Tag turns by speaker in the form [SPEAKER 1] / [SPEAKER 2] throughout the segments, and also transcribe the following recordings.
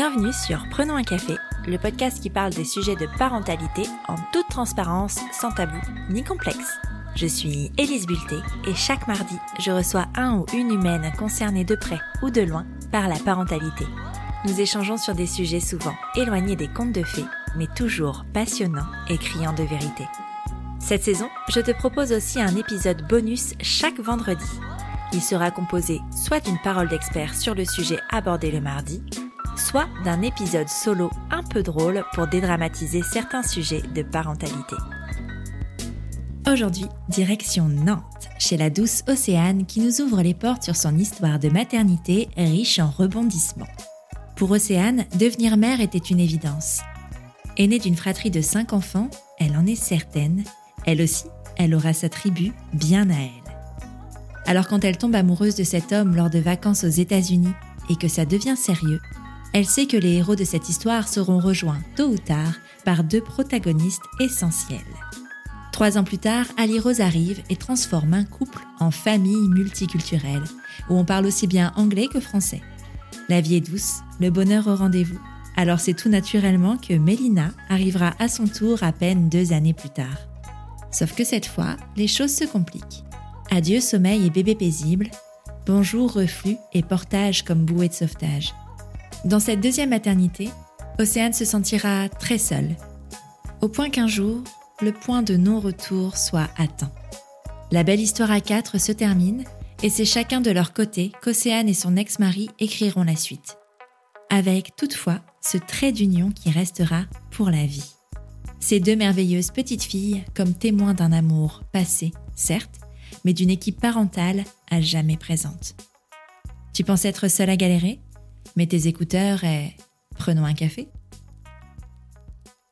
[SPEAKER 1] Bienvenue sur Prenons un café, le podcast qui parle des sujets de parentalité en toute transparence, sans tabou ni complexe. Je suis Élise Bulté et chaque mardi, je reçois un ou une humaine concernée de près ou de loin par la parentalité. Nous échangeons sur des sujets souvent éloignés des contes de fées, mais toujours passionnants et criants de vérité. Cette saison, je te propose aussi un épisode bonus chaque vendredi. Il sera composé soit d'une parole d'expert sur le sujet abordé le mardi, soit d'un épisode solo un peu drôle pour dédramatiser certains sujets de parentalité. Aujourd'hui, direction Nantes, chez la douce Océane qui nous ouvre les portes sur son histoire de maternité riche en rebondissements. Pour Océane, devenir mère était une évidence. Aînée d'une fratrie de cinq enfants, elle en est certaine. Elle aussi, elle aura sa tribu bien à elle. Alors quand elle tombe amoureuse de cet homme lors de vacances aux États-Unis et que ça devient sérieux, elle sait que les héros de cette histoire seront rejoints tôt ou tard par deux protagonistes essentiels. Trois ans plus tard, Ali Rose arrive et transforme un couple en famille multiculturelle, où on parle aussi bien anglais que français. La vie est douce, le bonheur au rendez-vous. Alors c'est tout naturellement que Mélina arrivera à son tour à peine deux années plus tard. Sauf que cette fois, les choses se compliquent. Adieu sommeil et bébé paisible, bonjour reflux et portage comme bouée de sauvetage. Dans cette deuxième maternité, Océane se sentira très seule, au point qu'un jour, le point de non-retour soit atteint. La belle histoire à quatre se termine et c'est chacun de leur côté qu'Océane et son ex-mari écriront la suite. Avec toutefois ce trait d'union qui restera pour la vie. Ces deux merveilleuses petites filles comme témoins d'un amour passé, certes, mais d'une équipe parentale à jamais présente. Tu penses être seule à galérer? Mets tes écouteurs et prenons un café.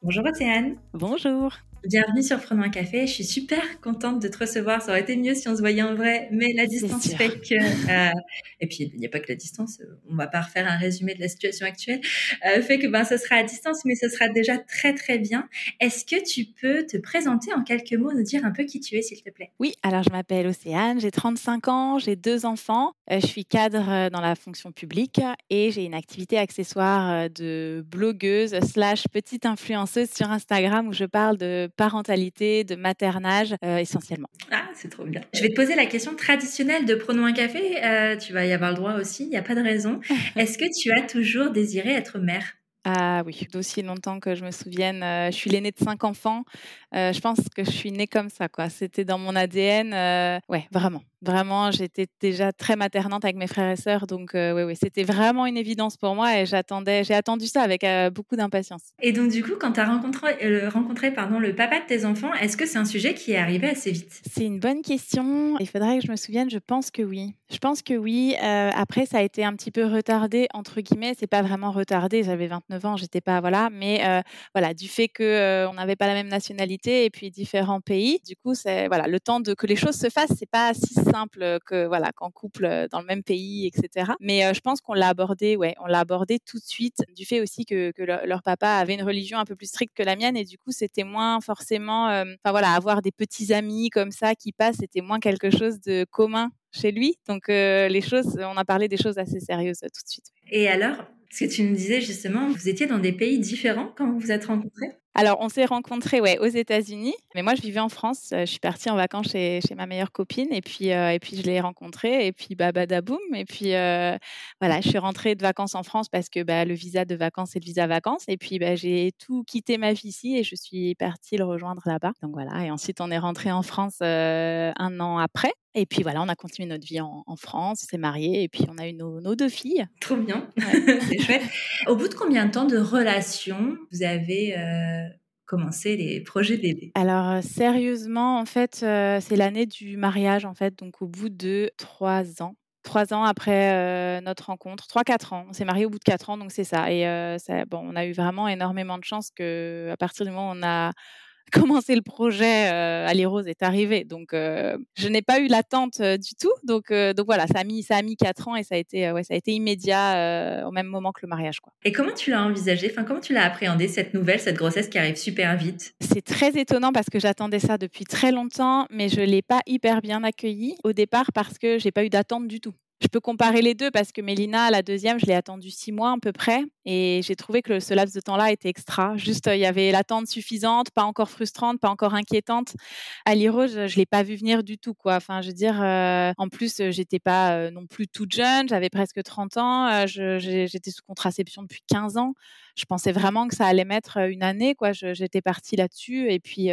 [SPEAKER 1] Bonjour Océane.
[SPEAKER 2] Bonjour.
[SPEAKER 1] Bienvenue sur Prenons un café. Je suis super contente de te recevoir. Ça aurait été mieux si on se voyait en vrai, mais la distance fait que. Euh, et puis, il n'y a pas que la distance. On va pas refaire un résumé de la situation actuelle. Euh, fait que ben, ce sera à distance, mais ce sera déjà très très bien. Est-ce que tu peux te présenter en quelques mots, nous dire un peu qui tu es, s'il te plaît?
[SPEAKER 2] Oui, alors je m'appelle Océane, j'ai 35 ans, j'ai deux enfants. Euh, je suis cadre dans la fonction publique et j'ai une activité accessoire de blogueuse slash petite influenceuse sur Instagram où je parle de parentalité, de maternage euh, essentiellement.
[SPEAKER 1] Ah, c'est trop bien. Je vais te poser la question traditionnelle de prenons un café. Euh, tu vas y avoir le droit aussi, il n'y a pas de raison. Est-ce que tu as toujours désiré être mère?
[SPEAKER 2] Ah oui, d'aussi longtemps que je me souvienne. Euh, je suis l'aînée de cinq enfants. je pense que je suis née comme ça, quoi. C'était dans mon ADN. ouais, vraiment. Vraiment, j'étais déjà très maternante avec mes frères et sœurs, donc oui, oui, c'était vraiment une évidence pour moi et j'attendais, j'ai attendu ça avec euh, beaucoup d'impatience.
[SPEAKER 1] Et donc du coup, quand tu as rencontré, euh, rencontré pardon, le papa de tes enfants, est-ce que c'est un sujet qui est arrivé assez vite?
[SPEAKER 2] C'est une bonne question. Il faudrait que je me souvienne. Je pense que oui. Je pense que oui. après, ça a été un petit peu retardé entre guillemets. C'est pas vraiment retardé. J'avais 29 ans, j'étais pas voilà, mais voilà, du fait que on n'avait pas la même nationalité et puis différents pays, du coup, c'est voilà, le temps de que les choses se fassent, c'est pas si simple que voilà qu'en couple dans le même pays, etc. Mais je pense qu'on l'a abordé, ouais, on l'a abordé tout de suite du fait aussi que, leur, papa avait une religion un peu plus stricte que la mienne et du coup c'était moins forcément, enfin voilà, avoir des petits amis comme ça qui passent, c'était moins quelque chose de commun chez lui. Donc les choses, on a parlé des choses assez sérieuses tout de suite.
[SPEAKER 1] Et alors, ce que tu nous disais justement, vous étiez dans des pays différents quand vous vous êtes rencontrés?
[SPEAKER 2] Alors, on s'est rencontrés ouais, aux États-Unis, mais moi, je vivais en France. Euh, je suis partie en vacances chez, chez ma meilleure copine, et puis, euh, et puis je l'ai rencontré, et puis bah, badaboum. Et puis, euh, voilà, je suis rentrée de vacances en France parce que bah, le visa de vacances, c'est le visa vacances. Et puis, bah, j'ai tout quitté ma vie ici et je suis partie le rejoindre là-bas. Donc voilà, et ensuite, on est rentré en France un an après. Et puis voilà, on a continué notre vie en, France, on s'est mariés et puis on a eu nos, nos deux filles.
[SPEAKER 1] Trop bien, c'est chouette. Au bout de combien de temps de relation vous avez euh, commencé les projets bébés
[SPEAKER 2] Alors euh, sérieusement, en fait, euh, c'est l'année du mariage en fait, donc au bout de trois ans trois ans après notre rencontre, trois quatre ans. On s'est mariés au bout de quatre ans, donc c'est ça. Et ça, bon, on a eu vraiment énormément de chance que à partir du moment où on a commencer le projet euh, Ali Rose est arrivé. Donc, euh, je n'ai pas eu l'attente euh, du tout. Donc, euh, donc voilà, ça a mis ça a mis quatre ans et ça a été ouais, ça a été immédiat au même moment que le mariage. Quoi.
[SPEAKER 1] Et comment tu l'as envisagé? Enfin, comment tu l'as appréhendé cette nouvelle, cette grossesse qui arrive super vite?
[SPEAKER 2] C'est très étonnant parce que j'attendais ça depuis très longtemps, mais je l'ai pas hyper bien accueilli au départ parce que j'ai pas eu d'attente du tout. Je peux comparer les deux parce que Mélina, la deuxième, je l'ai attendue six mois à peu près et j'ai trouvé que ce laps de temps-là était extra. Juste, il y avait l'attente suffisante, pas encore frustrante, pas encore inquiétante. À Liro, je, ne l'ai pas vu venir du tout, quoi. Enfin, je veux dire, euh, en plus, j'étais pas euh, non plus toute jeune, j'avais presque 30 ans, euh, j'étais sous contraception depuis 15 ans. Je pensais vraiment que ça allait mettre une année, quoi. J'étais partie là-dessus et puis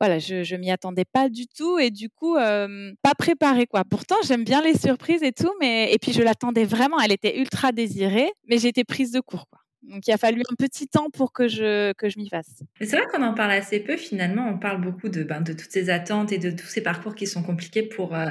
[SPEAKER 2] voilà, je, je m'y attendais pas du tout et du coup, pas préparée quoi. Pourtant, j'aime bien les surprises et tout, mais et puis je l'attendais vraiment. Elle était ultra désirée, mais j'étais prise de court quoi. Donc il a fallu un petit temps pour que je, que je m'y fasse.
[SPEAKER 3] C'est vrai qu'on en parle assez peu finalement. On parle beaucoup de, ben, de toutes ces attentes et de tous ces parcours qui sont compliqués pour, euh,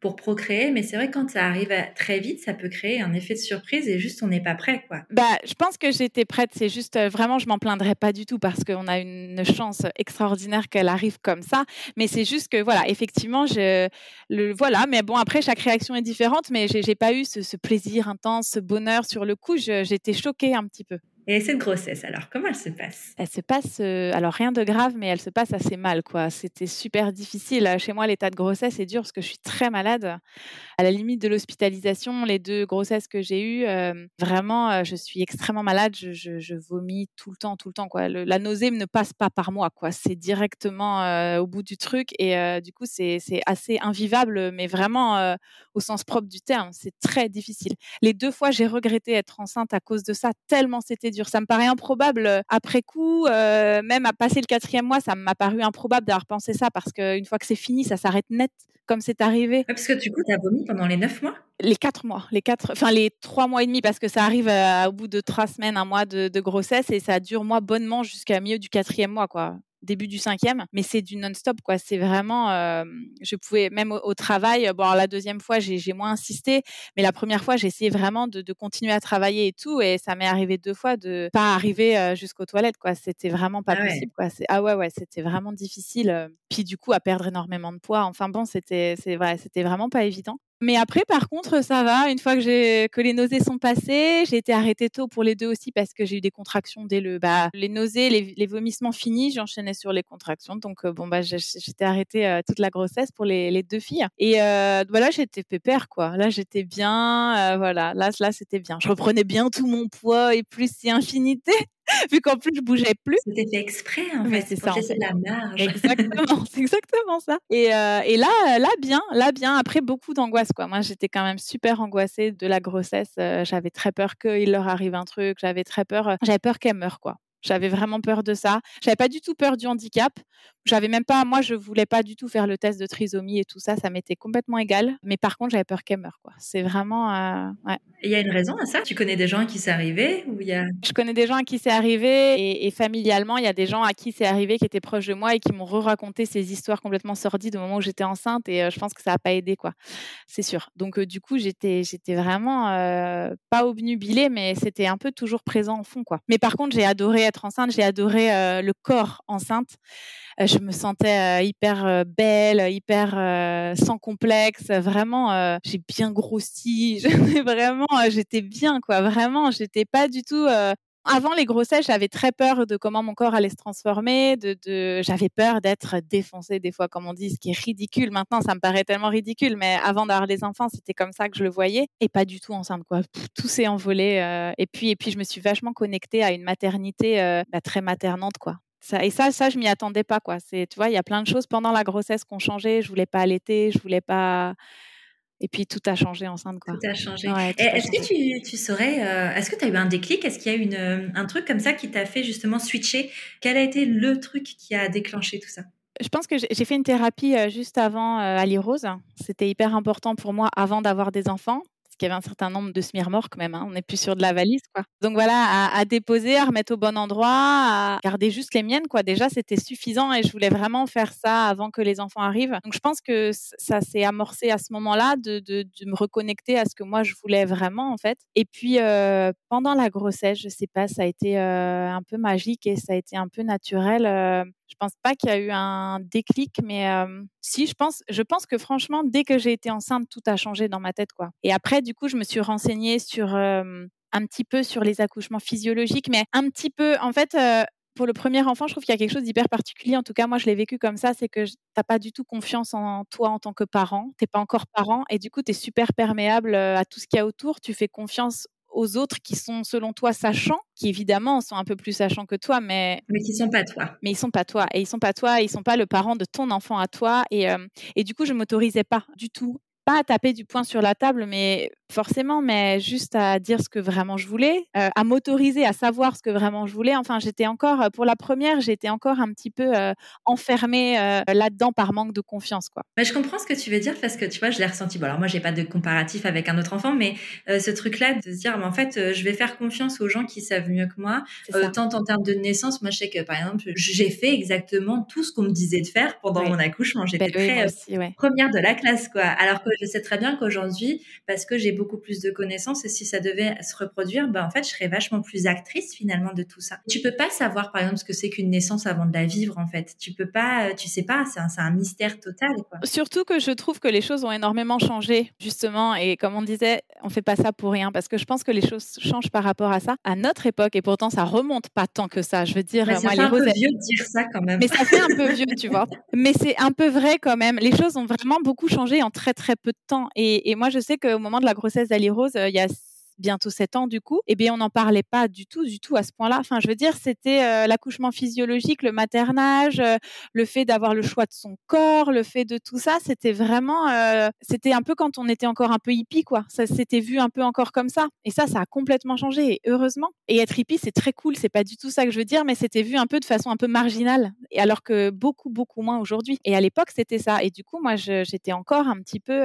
[SPEAKER 3] pour procréer. Mais c'est vrai que quand ça arrive très vite, ça peut créer un effet de surprise et juste on n'est pas prêt. Quoi.
[SPEAKER 2] Bah, je pense que j'étais prête. C'est juste euh, vraiment, je m'en plaindrais pas du tout parce qu'on a une chance extraordinaire qu'elle arrive comme ça. Mais c'est juste que voilà, effectivement, je, le, voilà. Mais bon, après, chaque réaction est différente. Mais j'ai pas eu ce, ce plaisir intense, ce bonheur sur le coup. J'étais choquée un petit peu.
[SPEAKER 3] Et cette grossesse, alors, comment elle se passe?
[SPEAKER 2] Elle se passe, euh, alors rien de grave, mais elle se passe assez mal, quoi. C'était super difficile. Chez moi, l'état de grossesse est dur parce que je suis très malade. À la limite de l'hospitalisation, les deux grossesses que j'ai eues, euh, vraiment, euh, je suis extrêmement malade. Je, vomis tout le temps, tout le temps, quoi. la nausée ne passe pas par moi, quoi. C'est directement au bout du truc et du coup, c'est assez invivable, mais vraiment au sens propre du terme. C'est très difficile. Les deux fois, j'ai regretté être enceinte à cause de ça, tellement c'était dur ça me paraît improbable euh, après coup, euh, même à passer le quatrième mois, ça m'a paru improbable d'avoir pensé ça parce qu'une fois que c'est fini, ça s'arrête net comme c'est arrivé.
[SPEAKER 3] parce que du coup, tu as vomi pendant les neuf mois?
[SPEAKER 2] Les quatre mois, les quatre, enfin les trois mois et demi parce que ça arrive euh, au bout de trois semaines, un mois de, de grossesse et ça dure moi bonnement jusqu'à milieu du quatrième mois quoi début du cinquième, mais c'est du non-stop, quoi. C'est vraiment, euh, je pouvais même au, travail. Bon, la deuxième fois, j'ai moins insisté, mais la première fois, j'ai essayé vraiment de, continuer à travailler et tout, et ça m'est arrivé deux fois de pas arriver euh, jusqu'aux toilettes, quoi. C'était vraiment pas ah possible, quoi. Ah ouais, ouais, c'était vraiment difficile. Euh. Puis du coup, à perdre énormément de poids. Enfin bon, c'était, c'est vrai, c'était vraiment pas évident. Mais après, par contre, ça va. Une fois que que les nausées sont passées, j'ai été arrêtée tôt pour les deux aussi parce que j'ai eu des contractions dès le bah les nausées, les, vomissements finis, j'enchaînais sur les contractions. Donc euh, bon bah j'étais arrêtée euh, toute la grossesse pour les, les deux filles. Et euh, voilà, j'étais pépère quoi. Là j'étais bien, voilà. Là là c'était bien. Je reprenais bien tout mon poids et plus si infinité. vu qu'en plus je bougeais plus.
[SPEAKER 3] C'était fait exprès en fait, c'est ça. C'est la marge.
[SPEAKER 2] Exactement, c'est exactement ça. Et, euh, et, là, là bien, là bien. Après beaucoup d'angoisse quoi. Moi j'étais quand même super angoissée de la grossesse. Euh, j'avais très peur qu'il leur arrive un truc. J'avais très peur. Euh, j'avais peur qu'elle meure quoi. J'avais vraiment peur de ça. J'avais pas du tout peur du handicap. J'avais même pas, moi, je voulais pas du tout faire le test de trisomie et tout ça. Ça m'était complètement égal. Mais par contre, j'avais peur qu'elle meure, quoi. C'est vraiment, euh, ouais.
[SPEAKER 3] Il y a une raison à ça? Tu connais des gens à qui c'est arrivé ou il y a...
[SPEAKER 2] Je connais des gens à qui c'est arrivé et, familialement, il y a des gens à qui c'est arrivé qui étaient proches de moi et qui m'ont re-raconté ces histoires complètement sordides au moment où j'étais enceinte et euh, je pense que ça a pas aidé, quoi. C'est sûr. Donc, euh, du coup, j'étais, j'étais vraiment pas obnubilée, mais c'était un peu toujours présent en fond, quoi. Mais par contre, j'ai adoré enceinte. J'ai adoré le corps enceinte. Euh, je me sentais euh, hyper euh, belle, hyper sans complexe. Vraiment, j'ai bien grossi. vraiment, j'étais bien, quoi. Vraiment, j'étais pas du tout avant les grossesses, j'avais très peur de comment mon corps allait se transformer. J'avais peur d'être défoncée des fois, comme on dit, ce qui est ridicule. Maintenant, ça me paraît tellement ridicule, mais avant d'avoir des enfants, c'était comme ça que je le voyais, et pas du tout enceinte, quoi. tout s'est envolé. et puis, et puis, je me suis vachement connectée à une maternité bah, très maternante, quoi et ça, ça, je m'y attendais pas, quoi. Tu vois, il y a plein de choses pendant la grossesse qui ont changé. Je voulais pas allaiter, je voulais pas. Et puis tout a changé enceinte, quoi.
[SPEAKER 3] Tout a changé. est-ce que tu, tu saurais, euh, est-ce que tu as eu un déclic? Est-ce qu'il y a une, euh, un truc comme ça qui t'a fait justement switcher? Quel a été le truc qui a déclenché tout ça?
[SPEAKER 2] Je pense que j'ai fait une thérapie euh, juste avant Ali Rose. C'était hyper important pour moi avant d'avoir des enfants qu'il y avait un certain nombre de smirmorques même. Hein. On n'est plus sur de la valise, quoi. Donc voilà, à, déposer, à remettre au bon endroit, à garder juste les miennes, quoi. Déjà, c'était suffisant et je voulais vraiment faire ça avant que les enfants arrivent. Donc je pense que ça s'est amorcé à ce moment-là de, de, me reconnecter à ce que moi je voulais vraiment, en fait. Et puis euh, pendant la grossesse, je sais pas, ça a été euh, un peu magique et ça a été un peu naturel. Je pense pas qu'il y a eu un déclic, mais euh, si, je pense, je pense que franchement, dès que j'ai été enceinte, tout a changé dans ma tête, quoi. Et après, du coup, je me suis renseignée sur euh, un petit peu sur les accouchements physiologiques, mais un petit peu, en fait, euh, pour le premier enfant, je trouve qu'il y a quelque chose d'hyper particulier. En tout cas, moi, je l'ai vécu comme ça, c'est que tu n'as pas du tout confiance en toi en tant que parent. Tu n'es pas encore parent et du coup, tu es super perméable à tout ce qu'il y a autour. Tu fais confiance aux autres qui sont selon toi sachants, qui évidemment sont un peu plus sachants que toi, mais
[SPEAKER 3] mais qui sont pas toi.
[SPEAKER 2] Mais ils sont pas toi et ils sont pas toi, et ils sont pas le parent de ton enfant à toi et et du coup je m'autorisais pas du tout pas à taper du poing sur la table, mais forcément, mais juste à dire ce que vraiment je voulais, euh, à m'autoriser à savoir ce que vraiment je voulais. Enfin, j'étais encore, pour la première, j'étais encore un petit peu euh, enfermée euh, là-dedans par manque de confiance. Quoi.
[SPEAKER 3] je comprends ce que tu veux dire parce que tu vois, je l'ai ressenti. Bon, alors moi, j'ai pas de comparatif avec un autre enfant, mais ce truc-là de se dire, en fait, je vais faire confiance aux gens qui savent mieux que moi. tant en termes de naissance, moi, je sais que par exemple, j'ai fait exactement tout ce qu'on me disait de faire pendant mon accouchement. J'étais ben très première de la classe, quoi. Alors que je sais très bien qu'aujourd'hui, parce que j'ai beaucoup plus de connaissances et si ça devait se reproduire, ben en fait, je serais vachement plus actrice finalement de tout ça. Tu peux pas savoir par exemple ce que c'est qu'une naissance avant de la vivre en fait. Tu peux pas, tu sais pas, c'est un, un, mystère total. Quoi.
[SPEAKER 2] Surtout que je trouve que les choses ont énormément changé justement et comme on disait, on fait pas ça pour rien parce que je pense que les choses changent par rapport à ça à notre époque et pourtant ça remonte pas tant que ça. Je veux dire,
[SPEAKER 3] moi, les un peu vieux de dire ça quand même.
[SPEAKER 2] Mais ça fait un peu vieux, tu vois. Mais c'est un peu vrai quand même. Les choses ont vraiment beaucoup changé en très très peu de temps et, et moi je sais qu'au moment de la grossesse d'Ali Rose, euh, il y a bientôt 7 ans du coup, eh bien on n'en parlait pas du tout, du tout à ce point-là. Enfin, je veux dire, c'était euh, l'accouchement physiologique, le maternage, euh, le fait d'avoir le choix de son corps, le fait de tout ça, c'était vraiment, euh, c'était un peu quand on était encore un peu hippie, quoi. Ça s'était vu un peu encore comme ça. Et ça, ça a complètement changé, et heureusement. Et être hippie, c'est très cool, c'est pas du tout ça que je veux dire, mais c'était vu un peu de façon un peu marginale, et alors que beaucoup, beaucoup moins aujourd'hui. Et à l'époque, c'était ça. Et du coup, moi, j'étais encore un petit peu,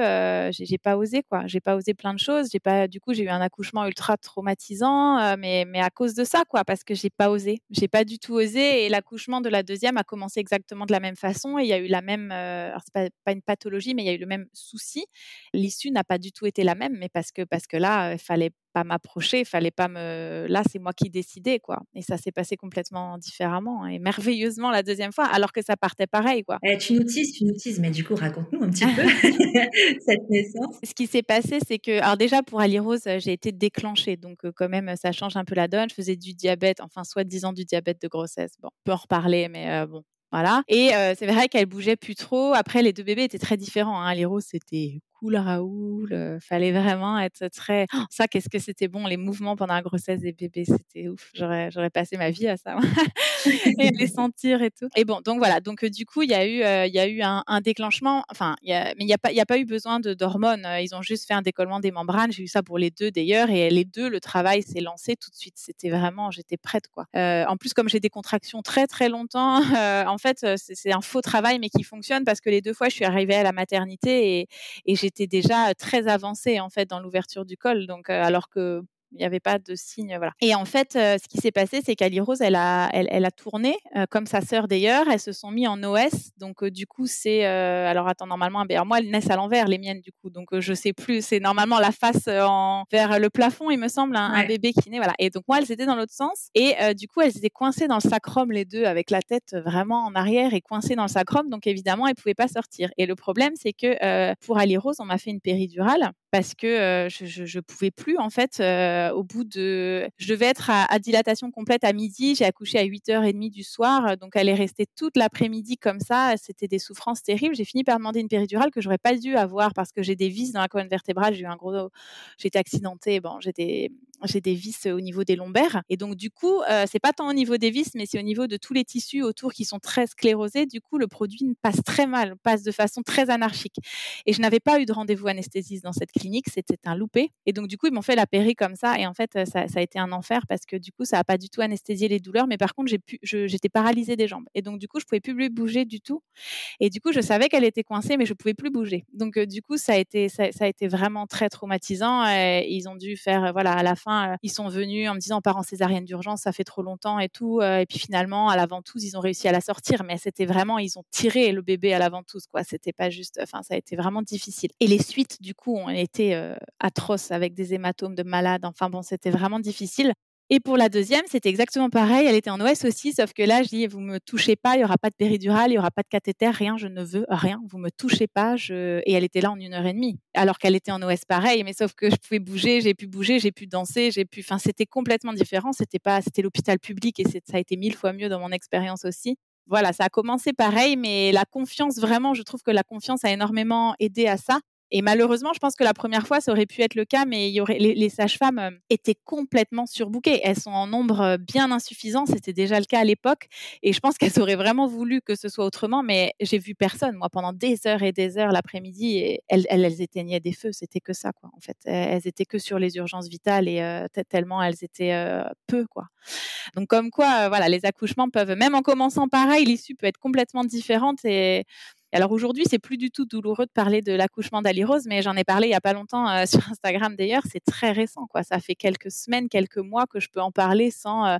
[SPEAKER 2] j'ai pas osé, quoi. J'ai pas osé plein de choses. J'ai pas, du coup, j'ai eu un accouchement ultra traumatisant, euh, mais, mais à cause de ça, quoi, parce que j'ai pas osé. J'ai pas du tout osé et l'accouchement de la deuxième a commencé exactement de la même façon et il y a eu la même, euh, c'est pas, pas, une pathologie, mais il y a eu le même souci. L'issue n'a pas du tout été la même, mais parce que, parce que là, il fallait pas m'approcher, il fallait pas me. Là, c'est moi qui décidais, quoi. Et ça s'est passé complètement différemment et merveilleusement la deuxième fois, alors que ça partait pareil, quoi.
[SPEAKER 3] Eh, tu nous tises, tu nous tises, mais du coup, raconte-nous un petit peu cette naissance.
[SPEAKER 2] Ce qui s'est passé, c'est que, alors déjà pour Ali Rose, j'ai été déclenchée, donc quand même, ça change un peu la donne. Je faisais du diabète, enfin, soit 10 ans du diabète de grossesse. Bon, on peut en reparler, mais bon, voilà. Et c'est vrai qu'elle bougeait plus trop. Après, les deux bébés étaient très différents. Hein. Les roses, c'était cool Raoul. Euh, fallait vraiment être très. Oh, ça, qu'est-ce que c'était bon les mouvements pendant la grossesse des bébés, c'était ouf. J'aurais, j'aurais passé ma vie à ça et les sentir et tout. Et bon, donc voilà. Donc euh, du coup, il y a eu, euh, il y a eu un, déclenchement. Enfin, y a, mais il n'y a pas, il a pas eu besoin d'hormones. Ils ont juste fait un décollement des membranes. J'ai eu ça pour les deux d'ailleurs, et les deux, le travail s'est lancé tout de suite. C'était vraiment, j'étais prête quoi. en plus, comme j'ai des contractions très très longtemps, en fait, c'est, un faux travail mais qui fonctionne parce que les deux fois, je suis arrivée à la maternité et, et j'ai était déjà très avancée en fait dans l'ouverture du col. Donc alors que il n'y avait pas de signe. Voilà. Et en fait, euh, ce qui s'est passé, c'est qu'Ali Rose, elle a, elle, elle a tourné, euh, comme sa sœur d'ailleurs. Elles se sont mis en OS. Donc, euh, du coup, c'est. alors, attends, normalement, ben, moi, elles naissent à l'envers, les miennes, du coup. Donc, je sais plus. C'est normalement la face en, vers le plafond, il me semble, un, bébé qui naît. Voilà. Et donc, moi, elles étaient dans l'autre sens. Et du coup, elles étaient coincées dans le sacrum, les deux, avec la tête vraiment en arrière et coincées dans le sacrum. Donc, évidemment, elles ne pouvaient pas sortir. Et le problème, c'est que pour Ali Rose, on m'a fait une péridurale parce que je ne pouvais plus, en fait, au bout de. Je devais être à, dilatation complète à midi. J'ai accouché à 8h30 du soir. Donc, elle est restée toute l'après-midi comme ça. C'était des souffrances terribles. J'ai fini par demander une péridurale que j'aurais pas dû avoir parce que j'ai des vis dans la colonne vertébrale. J'ai eu un gros. J'étais accidentée. Bon, j'étais j'ai des vis au niveau des lombaires. Et donc, du coup, euh, c'est pas tant au niveau des vis, mais c'est au niveau de tous les tissus autour qui sont très sclérosés. Du coup, le produit passe très mal, passe de façon très anarchique. Et je n'avais pas eu de rendez-vous anesthésiste dans cette clinique. C'était un loupé. Et donc, du coup, ils m'ont fait la péri comme ça. Et en fait, ça, a été un enfer parce que du coup, ça n'a pas du tout anesthésié les douleurs. Mais par contre, j'étais paralysée des jambes. Et donc, du coup, je pouvais plus bouger du tout. Et du coup, je savais qu'elle était coincée, mais je pouvais plus bouger. Donc, euh, du coup, ça a été, ça, a été vraiment très traumatisant. Ils ont dû faire, voilà, à la euh, ils sont venus en me disant, part en césarienne d'urgence, ça fait trop longtemps et tout. Euh, et puis finalement, à la ventouse, ils ont réussi à la sortir, mais c'était vraiment, ils ont tiré le bébé à la ventouse, quoi. C'était pas juste, enfin, ça a été vraiment difficile. Et les suites, du coup, ont été euh, atroces avec des hématomes de malades. Enfin bon, c'était vraiment difficile. Et pour la deuxième, c'était exactement pareil. Elle était en OS aussi, sauf que là, je dis, vous me touchez pas, il y aura pas de péridurale, il y aura pas de cathéter, rien, je ne veux rien. Vous me touchez pas. Et elle était là en une heure et demie, alors qu'elle était en OS pareil, mais sauf que je pouvais bouger, j'ai pu bouger, j'ai pu danser, j'ai pu. Enfin, c'était complètement différent. C'était pas, c'était l'hôpital public et ça a été mille fois mieux dans mon expérience aussi voilà, ça a commencé pareil, mais la confiance, vraiment, je trouve que la confiance a énormément aidé à ça. Et malheureusement, je pense que la première fois, ça aurait pu être le cas, mais les, sages-femmes euh, étaient complètement surbookées. Elles sont en nombre euh, bien insuffisant. C'était déjà le cas à l'époque. Et je pense qu'elles auraient vraiment voulu que ce soit autrement, mais j'ai vu personne, moi, pendant des heures et des heures l'après-midi. Elles, éteignaient des feux. C'était que ça, quoi, en fait. Elles étaient que sur les urgences vitales et euh, tellement elles étaient peu, quoi. Donc, comme quoi, voilà, les accouchements peuvent, même en commençant pareil, l'issue peut être complètement différente et alors aujourd'hui, c'est plus du tout douloureux de parler de l'accouchement d'Ali Rose, mais j'en ai parlé il y a pas longtemps euh, sur Instagram d'ailleurs. C'est très récent, quoi. Ça fait quelques semaines, quelques mois que je peux en parler sans euh,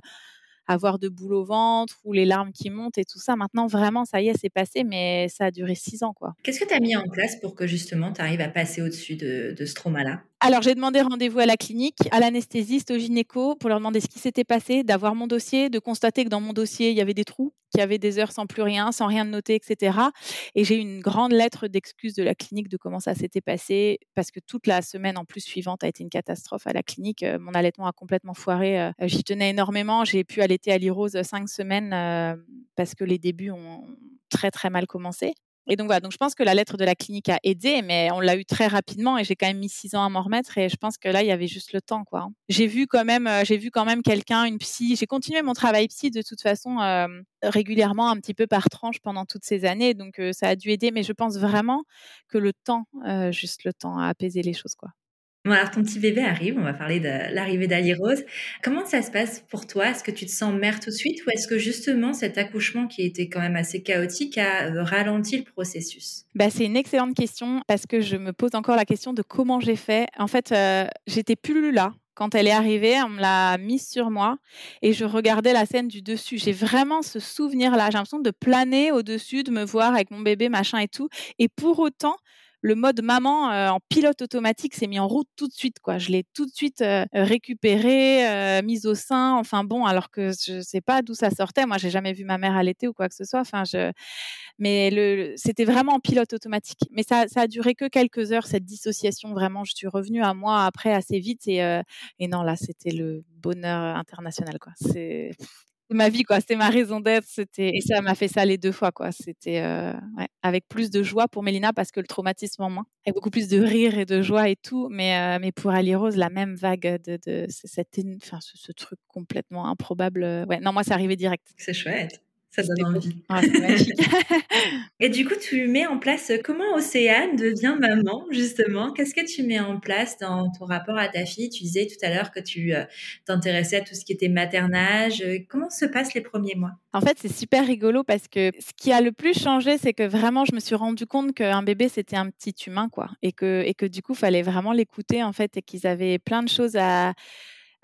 [SPEAKER 2] avoir de boule au ventre ou les larmes qui montent et tout ça. Maintenant, vraiment, ça y est, c'est passé, mais ça a duré six ans, quoi.
[SPEAKER 1] Qu'est-ce que tu as mis en place pour que justement tu arrives à passer au-dessus de, de ce trauma-là?
[SPEAKER 2] Alors, j'ai demandé rendez-vous à la clinique, à l'anesthésiste, au gynéco, pour leur demander ce qui s'était passé, d'avoir mon dossier, de constater que dans mon dossier, il y avait des trous, qu'il y avait des heures sans plus rien, sans rien de noter, etc. Et j'ai eu une grande lettre d'excuse de la clinique de comment ça s'était passé, parce que toute la semaine en plus suivante a été une catastrophe à la clinique. Euh, mon allaitement a complètement foiré. Euh, j'y tenais énormément. J'ai pu allaiter à l'Irose cinq semaines euh, parce que les débuts ont très très mal commencé. Et donc voilà, donc je pense que la lettre de la clinique a aidé, mais on l'a eu très rapidement et j'ai quand même mis six ans à m'en remettre et je pense que là il y avait juste le temps quoi. J'ai vu quand même, euh, j'ai vu quand même quelqu'un, une psy. J'ai continué mon travail psy de toute façon euh, régulièrement, un petit peu par tranche pendant toutes ces années, donc euh, ça a dû aider. Mais je pense vraiment que le temps, juste le temps, a apaisé les choses quoi.
[SPEAKER 1] Bon, alors ton petit bébé arrive, on va parler de l'arrivée d'Ali Rose. Comment ça se passe pour toi? Est-ce que tu te sens mère tout de suite ou est-ce que justement cet accouchement qui était quand même assez chaotique a euh, ralenti le processus?
[SPEAKER 2] Bah, C'est une excellente question parce que je me pose encore la question de comment j'ai fait. En fait, euh, j'étais plus là quand elle est arrivée, on me l'a mise sur moi et je regardais la scène du dessus. J'ai vraiment ce souvenir-là. J'ai l'impression de planer au-dessus, de me voir avec mon bébé, machin et tout. Et pour autant, le mode maman euh, en pilote automatique s'est mis en route tout de suite. Quoi. Je l'ai tout de suite euh, récupéré, euh, mise au sein. Enfin bon, alors que je sais pas d'où ça sortait. Moi, j'ai jamais vu ma mère allaiter ou quoi que ce soit. Enfin, je... Mais le, c'était vraiment en pilote automatique. Mais ça, ça a duré que quelques heures, cette dissociation. Vraiment, je suis revenue à moi après assez vite. Et, et non, là, c'était le bonheur international. Quoi. C'est ma vie quoi. C'était ma raison d'être. C'était et ça m'a fait ça les deux fois quoi. C'était euh, ouais, avec plus de joie pour Mélina parce que le traumatisme en moins. Avec beaucoup plus de rire et de joie et tout. Mais euh, mais pour Ali Rose la même vague de, de cette enfin ce, ce, truc complètement improbable euh, ouais. Non moi c'est arrivé direct.
[SPEAKER 1] C'est chouette ça donne envie. Ah, et du coup, tu mets en place comment Océane devient maman, justement? Qu'est-ce que tu mets en place dans ton rapport à ta fille? Tu disais tout à l'heure que tu euh, t'intéressais à tout ce qui était maternage. Comment se passent les premiers mois?
[SPEAKER 2] En fait, c'est super rigolo parce que ce qui a le plus changé, c'est que vraiment, je me suis rendu compte qu'un bébé, c'était un petit humain, quoi. Et que, et que du coup, il fallait vraiment l'écouter, en fait, et qu'ils avaient plein de choses à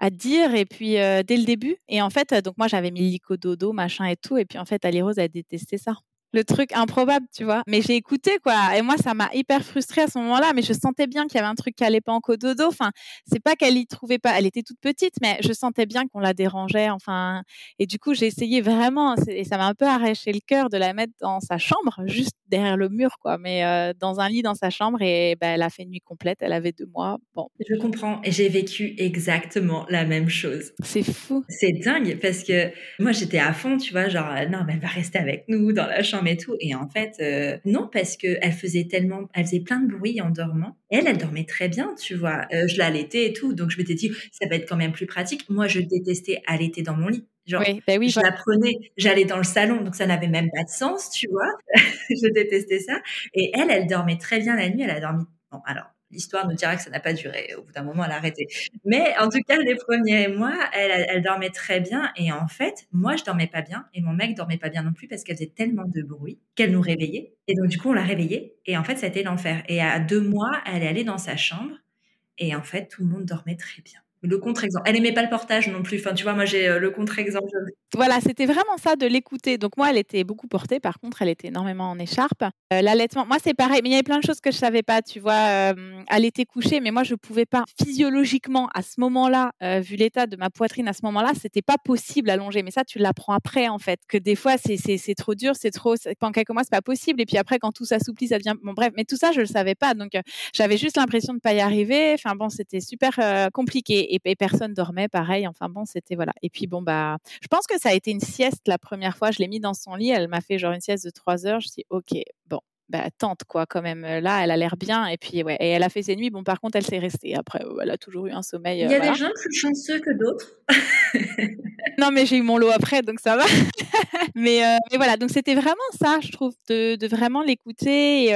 [SPEAKER 2] à dire et puis dès le début. Et en fait, donc moi j'avais mis lico dodo, machin et tout. Et puis en fait, Ali Rose a détesté ça le truc improbable, tu vois. Mais j'ai écouté, quoi. Et moi, ça m'a hyper frustrée à ce moment-là. Mais je sentais bien qu'il y avait un truc qui allait pas en cododo. Enfin, c'est pas qu'elle y trouvait pas. Elle était toute petite, mais je sentais bien qu'on la dérangeait. Enfin, et du coup, j'ai essayé vraiment. Et ça m'a un peu arraché le cœur de la mettre dans sa chambre, juste derrière le mur, quoi. Mais euh, dans un lit dans sa chambre. Et ben, elle a fait une nuit complète. Elle avait deux mois. Bon.
[SPEAKER 1] Je comprends. Et j'ai vécu exactement la même chose.
[SPEAKER 2] C'est fou.
[SPEAKER 1] C'est dingue parce que moi, j'étais à fond, tu vois, genre, non, mais elle va rester avec nous dans la chambre et tout. Et en fait, euh, non, parce que elle faisait tellement, elle faisait plein de bruit en dormant. Elle, elle dormait très bien, tu vois. Euh, je l'allaitais et tout, donc je m'étais dit, ça va être quand même plus pratique. Moi, je détestais allaiter dans mon lit. Genre, oui, bah oui, je la prenais, j'allais dans le salon, donc ça n'avait même pas de sens, tu vois. je détestais ça. Et elle, elle dormait très bien la nuit. Elle a dormi. Bon, alors, l'histoire nous dira que ça n'a pas duré. Au bout d'un moment, elle a arrêté. Mais en tout cas, les premiers mois, elle, dormait très bien. Et en fait, moi, je dormais pas bien. Et mon mec dormait pas bien non plus parce qu'elle faisait tellement de bruit qu'elle nous réveillait. Et donc, du coup, on l'a réveillée. Et en fait, ça a été l'enfer. Et à deux mois, elle est allée dans sa chambre. Et en fait, tout le monde dormait très bien. Le contre-exemple. Elle aimait pas le portage non plus. Enfin, tu vois, moi, j'ai euh, le contre-exemple.
[SPEAKER 2] Voilà, c'était vraiment ça de l'écouter. Donc moi, elle était beaucoup portée. Par contre, elle était énormément en écharpe. Euh, l'allaitement, moi, c'est pareil. Mais il y avait plein de choses que je savais pas. Tu vois, euh, elle était couchée, mais moi, je pouvais pas physiologiquement à ce moment-là, vu l'état de ma poitrine à ce moment-là, c'était pas possible allonger. Mais ça, tu l'apprends après, en fait. Que des fois, c'est trop dur, c'est trop. Pendant quelques mois, c'est pas possible. Et puis après, quand tout s'assouplit, ça devient. Bon, bref. Mais tout ça, je le savais pas. Donc j'avais juste l'impression de pas y arriver. Enfin bon, c'était super compliqué et, personne dormait, pareil. Enfin bon, c'était voilà. Et puis bon bah, je pense que ça a été une sieste la première fois. Je l'ai mis dans son lit. Elle m'a fait genre une sieste de trois heures. Je dis ok, bon, bah, tente quoi quand même. Là, elle a l'air bien et puis ouais, et elle a fait ses nuits. Bon, par contre, elle s'est restée. Après, elle a toujours eu un sommeil.
[SPEAKER 1] Il y a des gens plus chanceux que d'autres.
[SPEAKER 2] non, mais j'ai eu mon lot après, donc ça va. mais, mais, voilà, donc c'était vraiment ça, je trouve, de, de vraiment l'écouter.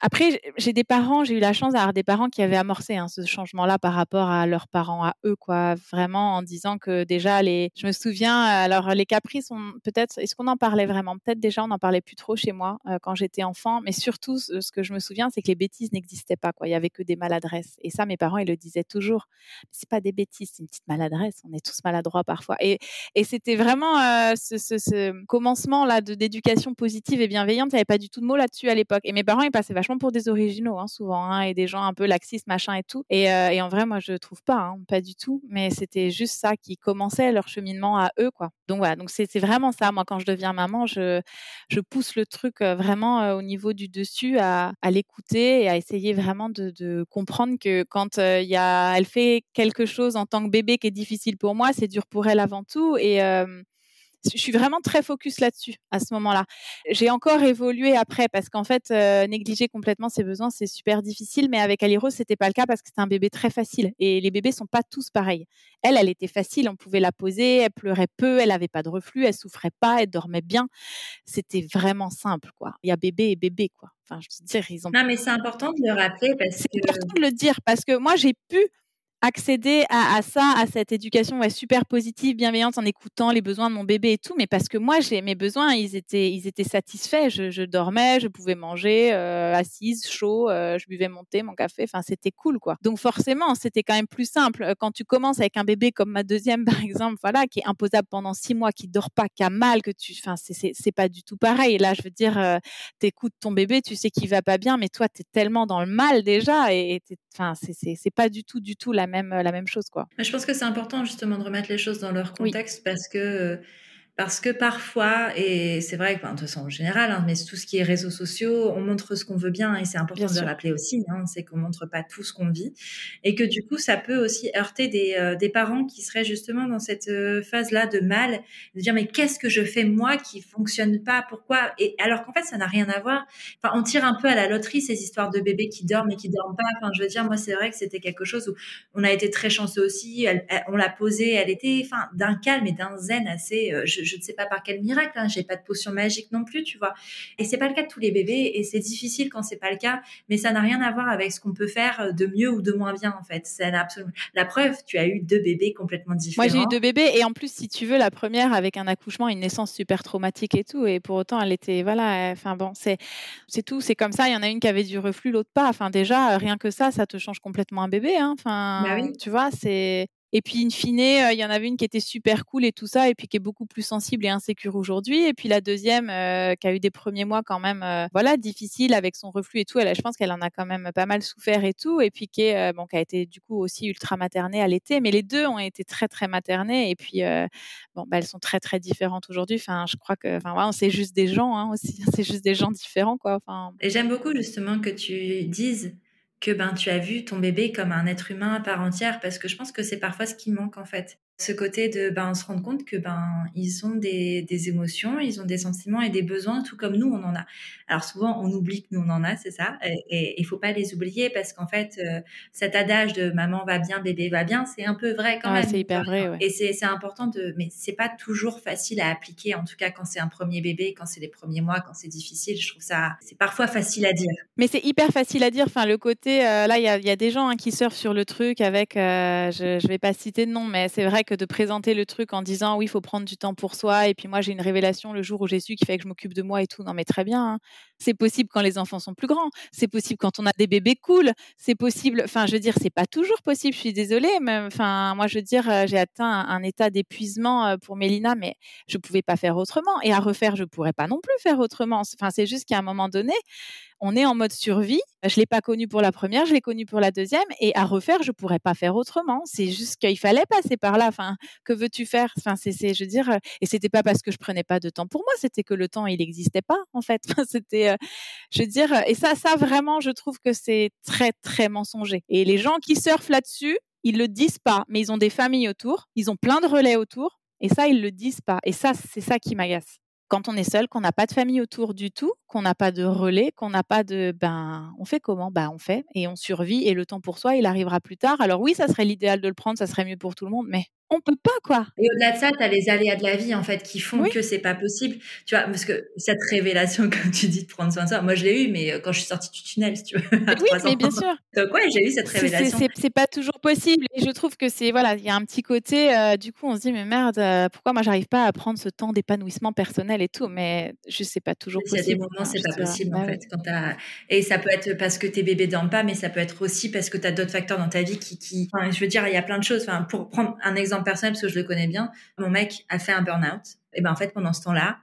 [SPEAKER 2] Après, j'ai des parents, j'ai eu la chance d'avoir des parents qui avaient amorcé hein, ce changement-là par rapport à leurs parents, à eux, quoi. Vraiment en disant que déjà, les, je me souviens, alors les caprices, peut-être, est-ce qu'on en parlait vraiment? Peut-être déjà, on n'en parlait plus trop chez moi euh, quand j'étais enfant, mais surtout, ce que je me souviens, c'est que les bêtises n'existaient pas, quoi. Il y avait que des maladresses. Et ça, mes parents, ils le disaient toujours. C'est pas des bêtises, c'est une petite maladresse. On est tous maladroits parfois. Et, et c'était vraiment euh, ce, ce, ce commencement-là d'éducation positive et bienveillante. Il n'y avait pas du tout de mots là-dessus à l'époque. Et mes parents, ils passaient vachement pour des originaux, hein, souvent, hein, et des gens un peu laxistes, machin et tout. Et, euh, et en vrai, moi, je trouve pas, hein, pas du tout. Mais c'était juste ça qui commençait leur cheminement à eux, quoi. Donc voilà, donc c'est vraiment ça. Moi, quand je deviens maman, je, je pousse le truc euh, vraiment euh, au niveau du dessus à, à l'écouter et à essayer vraiment de, comprendre que quand il y a, elle fait quelque chose en tant que bébé qui est difficile pour moi, c'est dur pour elle avant tout. Et je suis vraiment très focus là-dessus à ce moment-là. J'ai encore évolué après parce qu'en fait, euh, négliger complètement ses besoins, c'est super difficile. Mais avec Aliro, c'était pas le cas parce que c'était un bébé très facile. Et les bébés sont pas tous pareils. Elle, elle était facile. On pouvait la poser. Elle pleurait peu. Elle avait pas de reflux. Elle souffrait pas. Elle dormait bien. C'était vraiment simple, quoi. Il y a bébé et bébé, quoi. Enfin, je veux dire, ils ont.
[SPEAKER 1] Non, mais c'est important de le rappeler parce que.
[SPEAKER 2] C'est important de le dire parce que moi, j'ai pu accéder à, ça, à cette éducation super positive, bienveillante, en écoutant les besoins de mon bébé et tout, mais parce que moi, j'ai mes besoins, ils étaient, ils étaient satisfaits. Je, dormais, je pouvais manger euh, assise, chaud, euh, je buvais mon thé, mon café. Enfin, c'était cool, quoi. Donc forcément, c'était quand même plus simple euh, quand tu commences avec un bébé comme ma deuxième, par exemple, voilà, qui est imposable pendant six mois, qui dort pas, qui a mal, que tu, enfin, c'est pas du tout pareil. Là, je veux dire, t'écoutes ton bébé, tu sais qu'il va pas bien, mais toi, t'es tellement dans le mal déjà, et, enfin, c'est pas du tout, du tout la même, la même chose. Quoi.
[SPEAKER 1] Je pense que c'est important justement de remettre les choses dans leur contexte parce que parce que parfois, et c'est vrai que, de toute façon, en général, hein, mais tout ce qui est réseaux sociaux, on montre ce qu'on veut bien, et c'est important de le rappeler aussi, hein, c'est qu'on montre pas tout ce qu'on vit, et que du coup, ça peut aussi heurter des, euh, des parents qui seraient justement dans cette euh, phase-là de mal, de dire mais qu'est-ce que je fais moi qui fonctionne pas, pourquoi? Et alors qu'en fait, ça n'a rien à voir. Enfin, on tire un peu à la loterie ces histoires de bébés qui dorment et qui dorment pas. Enfin, je veux dire, moi, c'est vrai que c'était quelque chose où on a été très chanceux aussi. on l'a posée, elle était, enfin, d'un calme et d'un zen assez. Euh, je, je ne sais pas par quel miracle, hein, j'ai pas de potion magique non plus, tu vois. Et c'est pas le cas de tous les bébés et c'est difficile quand c'est pas le cas, mais ça n'a rien à voir avec ce qu'on peut faire de mieux ou de moins bien en fait. C'est absolument la preuve, tu as eu deux bébés complètement différents.
[SPEAKER 2] Moi j'ai eu deux bébés et en plus si tu veux la première avec un accouchement, une naissance super traumatique et tout et pour autant elle était voilà, enfin bon, c'est c'est tout, c'est comme ça, il y en a une qui avait du reflux, l'autre pas. Enfin déjà rien que ça, ça te change complètement un bébé hein. Enfin, bah oui. tu vois, c'est et puis, in fine, euh, il y en avait une qui était super cool et tout ça, et puis qui est beaucoup plus sensible et insécure aujourd'hui. Et puis la deuxième, euh, qui a eu des premiers mois quand même, euh, voilà, difficiles avec son reflux et tout. Elle, je pense qu'elle en a quand même pas mal souffert et tout. Et puis qui, est, bon, qui a été du coup aussi ultra maternée à l'été. Mais les deux ont été très très maternées. Et puis, bon, bah, elles sont très très différentes aujourd'hui. Enfin, je crois que, enfin, ouais, c'est juste des gens hein, aussi. C'est juste des gens différents, quoi. Enfin.
[SPEAKER 1] Et j'aime beaucoup justement que tu dises que ben tu as vu ton bébé comme un être humain à part entière parce que je pense que c'est parfois ce qui manque en fait ce côté de ben, se rendre compte que ben ils ont des, des, émotions, ils ont des sentiments et des besoins, tout comme nous on en a. Alors souvent on oublie que nous on en a, c'est ça, et il faut pas les oublier parce qu'en fait euh, cet adage de maman va bien, bébé va bien, c'est un peu vrai quand même.
[SPEAKER 2] C'est hyper vrai. Ouais.
[SPEAKER 1] Et c'est important de, mais c'est pas toujours facile à appliquer, en tout cas quand c'est un premier bébé, quand c'est les premiers mois, quand c'est difficile. Je trouve ça, c'est parfois facile à dire.
[SPEAKER 2] Mais c'est hyper facile à dire. Enfin le côté, euh, là il y a, y a, des gens hein, qui surfent sur le truc avec, euh, je, je vais pas citer de nom, mais c'est vrai que de présenter le truc en disant oui, il faut prendre du temps pour soi. Et puis moi, j'ai une révélation le jour où j'ai su qu'il fallait que je m'occupe de moi et tout. Non, mais très bien. Hein. C'est possible quand les enfants sont plus grands. C'est possible quand on a des bébés cool. C'est possible. Enfin, je veux dire, c'est pas toujours possible. Je suis désolée. Mais enfin, moi, je veux dire, euh, j'ai atteint un, état d'épuisement euh, pour Mélina, mais je pouvais pas faire autrement. Et à refaire, je pourrais pas non plus faire autrement. Enfin, c'est juste qu'à un moment donné, on est en mode survie. Je l'ai pas connu pour la première, je l'ai connu pour la deuxième, et à refaire, je pourrais pas faire autrement. C'est juste qu'il fallait passer par là. Que veux-tu faire? Enfin, c'est, je veux dire, et c'était pas parce que je prenais pas de temps pour moi, c'était que le temps il n'existait pas en fait. c'était, je veux dire, et ça, ça vraiment, je trouve que c'est très très mensonger. Et les gens qui surfent là-dessus, ils le disent pas, mais ils ont des familles autour, ils ont plein de relais autour, et ça ils le disent pas. Et ça, c'est ça qui m'agace quand on est seul, qu'on n'a pas de famille autour du tout, qu'on n'a pas de relais, qu'on n'a pas de ben on fait comment? Ben on fait et on survit et le temps pour soi, il arrivera plus tard. Alors oui, ça serait l'idéal de le prendre, ça serait mieux pour tout le monde, mais on peut pas quoi.
[SPEAKER 1] Et au-delà de ça, tu as les aléas de la vie en fait qui font que c'est pas possible. Tu vois, parce que cette révélation comme tu dis de prendre soin de soi, moi je l'ai eu mais euh, quand je suis sortie du tunnel, si tu veux.
[SPEAKER 2] oui, mais bien sûr.
[SPEAKER 1] Donc ouais, j'ai eu cette révélation.
[SPEAKER 2] C'est pas toujours possible et je trouve que c'est voilà, il y a un petit côté euh, du coup on se dit mais merde, euh, pourquoi moi j'arrive pas à prendre ce temps d'épanouissement personnel et tout? Mais je sais pas toujours possible.
[SPEAKER 1] Il y a des moments c'est pas possible en bah fait quand et ça peut être parce que tes bébés dorment pas mais ça peut être aussi parce que tu as d'autres facteurs dans ta vie qui qui enfin, je veux dire, il y a plein de choses enfin pour prendre un exemple personnel parce que je le connais bien, mon mec a fait un burn-out. Et ben en fait, pendant ce temps-là,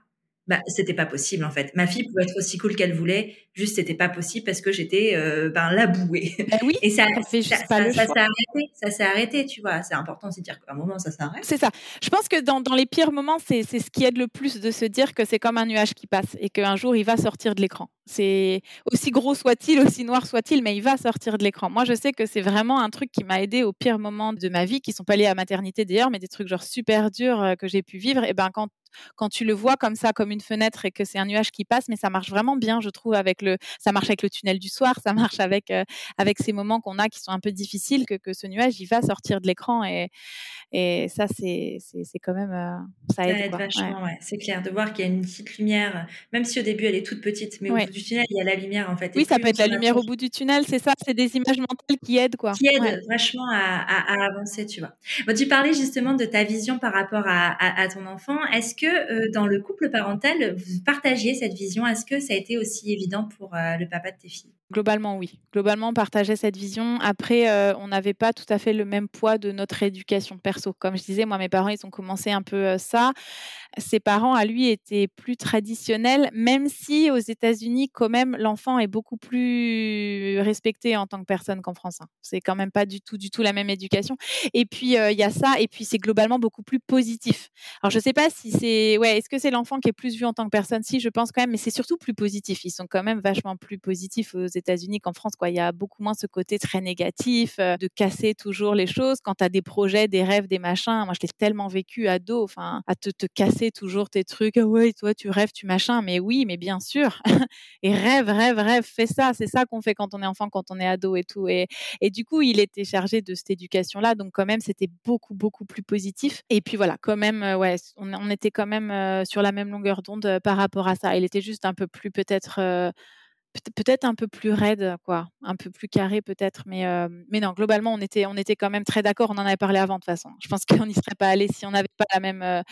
[SPEAKER 1] bah, c'était pas possible en fait. Ma fille pouvait être aussi cool qu'elle voulait, juste c'était pas possible parce que j'étais euh, ben la bouée.
[SPEAKER 2] Bah oui,
[SPEAKER 1] et ça, ça, ça, s'est arrêté, ça s'est arrêté, tu vois. C'est important de dire qu'à un moment ça s'arrête.
[SPEAKER 2] C'est ça. Je pense que dans, dans les pires moments, c'est ce qui aide le plus de se dire que c'est comme un nuage qui passe et qu'un jour il va sortir de l'écran. C'est aussi gros soit-il, aussi noir soit-il, mais il va sortir de l'écran. Moi, je sais que c'est vraiment un truc qui m'a aidé au pire moment de ma vie, qui sont pas liés à maternité d'ailleurs, mais des trucs genre super durs euh, que j'ai pu vivre. Et ben quand quand tu le vois comme ça, comme une fenêtre et que c'est un nuage qui passe, mais ça marche vraiment bien, je trouve, avec le, ça marche avec le tunnel du soir, ça marche avec, euh, avec ces moments qu'on a qui sont un peu difficiles, que, que ce nuage, il va sortir de l'écran et, et ça, c'est, c'est, quand même, euh,
[SPEAKER 1] ça aide. vachement, ouais. C'est clair de voir qu'il y a une petite lumière, même si au début elle est toute petite, mais au bout du tunnel, il y a la lumière en fait.
[SPEAKER 2] Oui, ça peut être la lumière au bout du tunnel, c'est ça, c'est des images mentales qui aident, quoi.
[SPEAKER 1] Qui aident vachement à, à, avancer, tu vois. Bon, tu parlais justement de ta vision par rapport à, à ton enfant. Est-ce que euh, dans le couple parental, vous partagiez cette vision? Est-ce que ça a été aussi évident euh, le papa de tes filles
[SPEAKER 2] Globalement, oui. Globalement, on partageait cette vision. Après, euh, on n'avait pas tout à fait le même poids de notre éducation perso. Comme je disais, moi, mes parents, ils ont commencé un peu ça. Ses parents, à lui, étaient plus traditionnels, même si aux États-Unis, quand même, l'enfant est beaucoup plus respecté en tant que personne qu'en France. Hein. C'est quand même pas du tout, du tout la même éducation. Et puis, il y a ça. Et puis, c'est globalement beaucoup plus positif. Alors, je sais pas si c'est, ouais, est-ce que c'est l'enfant qui est plus vu en tant que personne? Si, je pense quand même, mais c'est surtout plus positif. Ils sont quand même vachement plus positifs aux États-Unis qu'en France. Quoi. Il y a beaucoup moins ce côté très négatif euh, de casser toujours les choses. Quand tu as des projets, des rêves, des machins, moi je l'ai tellement vécu ado, enfin, à te, te casser toujours tes trucs. Ah ouais, toi tu rêves, tu machin. Mais oui, mais bien sûr. et rêve, rêve, rêve, fais ça. C'est ça qu'on fait quand on est enfant, quand on est ado et tout. Et, et du coup, il était chargé de cette éducation-là. Donc quand même, c'était beaucoup, beaucoup plus positif. Et puis voilà, quand même, euh, ouais, on, on était quand même euh, sur la même longueur d'onde par rapport à ça. Il était juste un peu plus peut-être peut-être un peu plus raide, quoi, un peu plus carré peut-être, mais mais non, globalement on était on était quand même très d'accord. On en avait parlé avant de toute façon. Je pense qu'on n'y serait pas allé si on n'avait pas la même.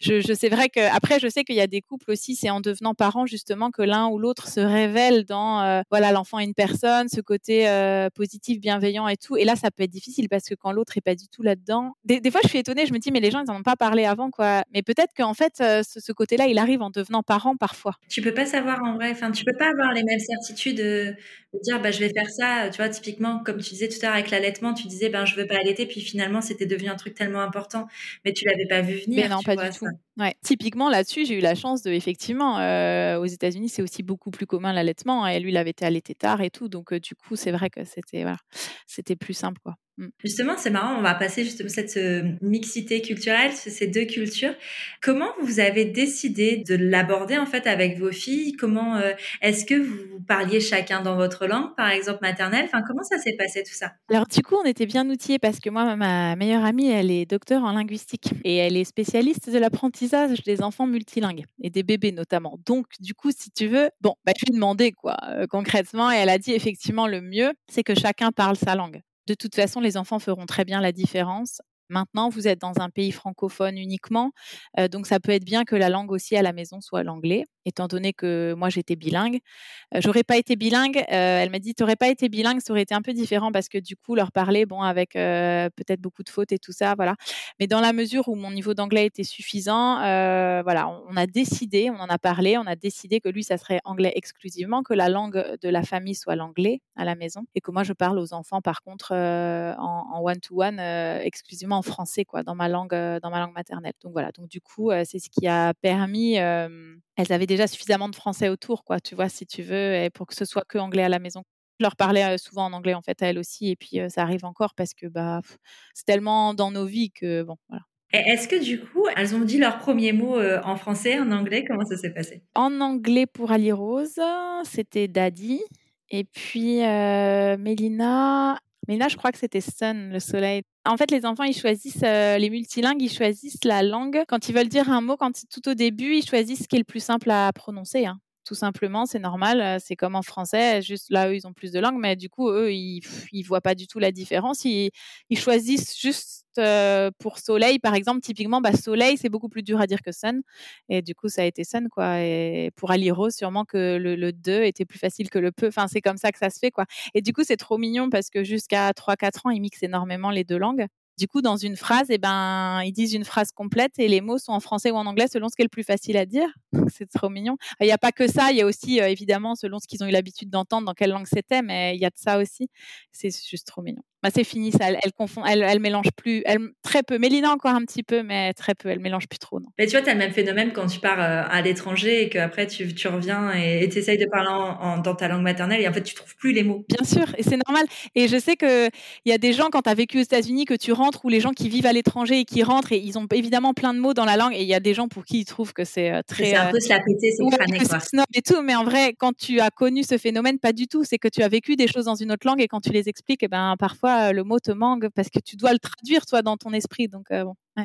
[SPEAKER 2] je, je c'est vrai que après je sais qu'il y a des couples aussi, c'est en devenant parents justement que l'un ou l'autre se révèle dans voilà l'enfant est une personne, ce côté positif, bienveillant et tout. Et là ça peut être difficile parce que quand l'autre est pas du tout là-dedans, des, fois je suis étonnée, je me dis mais les gens ils en ont pas parlé avant quoi. Mais peut-être qu'en fait ce, ce côté-là il arrive en devenant parent parfois.
[SPEAKER 1] Tu peux pas savoir en vrai, enfin tu peux pas avoir les mêmes certitude de, dire bah je vais faire ça tu vois typiquement comme tu disais tout à l'heure avec l'allaitement tu disais ben je veux pas allaiter puis finalement c'était devenu un truc tellement important mais tu l'avais pas vu venir
[SPEAKER 2] mais non pas du tout ouais. typiquement là-dessus j'ai eu la chance de effectivement euh, aux États-Unis c'est aussi beaucoup plus commun l'allaitement et lui il avait été allaité tard et tout donc euh, du coup c'est vrai que c'était voilà, c'était plus simple quoi.
[SPEAKER 1] Justement, c'est marrant, on va passer justement cette euh, mixité culturelle, ces deux cultures. Comment vous avez décidé de l'aborder en fait avec vos filles? Comment euh, est-ce que vous parliez chacun dans votre langue, par exemple maternelle? Enfin, comment ça s'est passé tout ça?
[SPEAKER 2] Alors du coup, on était bien outillés parce que moi, ma meilleure amie, elle est docteure en linguistique et elle est spécialiste de l'apprentissage des enfants multilingues et des bébés notamment. Donc du coup, si tu veux, bon, bah, je lui ai demandé quoi euh, concrètement et elle a dit effectivement le mieux, c'est que chacun parle sa langue. De toute façon, les enfants feront très bien la différence. Maintenant, vous êtes dans un pays francophone uniquement, donc ça peut être bien que la langue aussi à la maison soit l'anglais, étant donné que moi j'étais bilingue. J'aurais pas été bilingue. elle m'a dit, tu n'aurais pas été bilingue, ça aurait été un peu différent parce que du coup leur parler, bon, avec peut-être beaucoup de fautes et tout ça, voilà. Mais dans la mesure où mon niveau d'anglais était suffisant, voilà, on, a décidé, on en a parlé, on a décidé que lui, ça serait anglais exclusivement, que la langue de la famille soit l'anglais à la maison et que moi je parle aux enfants par contre en one-to-one exclusivement en français, quoi, dans ma langue, euh, dans ma langue maternelle. Donc voilà. Donc du coup, euh, c'est ce qui a permis. Euh, elles avaient déjà suffisamment de français autour, quoi. Tu vois, si tu veux, et pour que ce soit que anglais à la maison. Je leur parlais souvent en anglais en fait à elles aussi, et puis ça arrive encore parce que bah c'est tellement dans nos vies que bon voilà.
[SPEAKER 1] Est-ce que du coup, elles ont dit leurs premiers mots en français, en anglais? Comment ça s'est passé?
[SPEAKER 2] En anglais pour Ali Rose, c'était Daddy. Et puis Mélina, Mélina, je crois que c'était Sun, le soleil. En fait, les enfants, ils choisissent, euh, les multilingues, ils choisissent la langue. Quand ils veulent dire un mot, quand tout au début, ils choisissent ce qui est le plus simple à prononcer. Hein. Tout simplement, c'est normal. Euh, c'est comme en français, juste là, eux, ils ont plus de langues, mais du coup, eux, ils ne voient pas du tout la différence. Ils, ils choisissent juste euh, pour soleil, par exemple, typiquement, bah, soleil, c'est beaucoup plus dur à dire que sun. Et du coup, ça a été sun, quoi. Et pour Aliro, sûrement que le, le 2 était plus facile que le peu. Enfin, c'est comme ça que ça se fait, quoi. Et du coup, c'est trop mignon parce que jusqu'à 3-4 ans, ils mixent énormément les deux langues. Du coup, dans une phrase, eh ben, ils disent une phrase complète et les mots sont en français ou en anglais selon ce qui est le plus facile à dire. C'est trop mignon. Il n'y a pas que ça, il y a aussi euh, évidemment selon ce qu'ils ont eu l'habitude d'entendre, dans quelle langue c'était, mais il y a de ça aussi. C'est juste trop mignon. Bah, c'est fini, ça. Elle, confond, elle, elle, mélange plus, elle, très peu. Mélina encore un petit peu, mais très peu. Elle mélange plus trop, non.
[SPEAKER 1] Mais tu vois, tu as le même phénomène quand tu pars euh, à l'étranger et qu'après tu, tu reviens et tu essayes de parler en, dans ta langue maternelle et en fait tu trouves plus les mots.
[SPEAKER 2] Bien sûr, et c'est normal. Et je sais qu'il y a des gens, quand tu as vécu aux États-Unis, que tu rentres ou les gens qui vivent à l'étranger et qui rentrent et ils ont évidemment plein de mots dans la langue et il y a des gens pour qui ils trouvent que c'est euh, très.
[SPEAKER 1] C'est un peu se la péter, c'est.
[SPEAKER 2] Snob et tout, mais en vrai, quand tu as connu ce phénomène, pas du tout. C'est que tu as vécu des choses dans une autre langue et quand tu les expliques, et eh ben, parfois le mot te manque parce que tu dois le traduire toi dans ton esprit. Donc euh.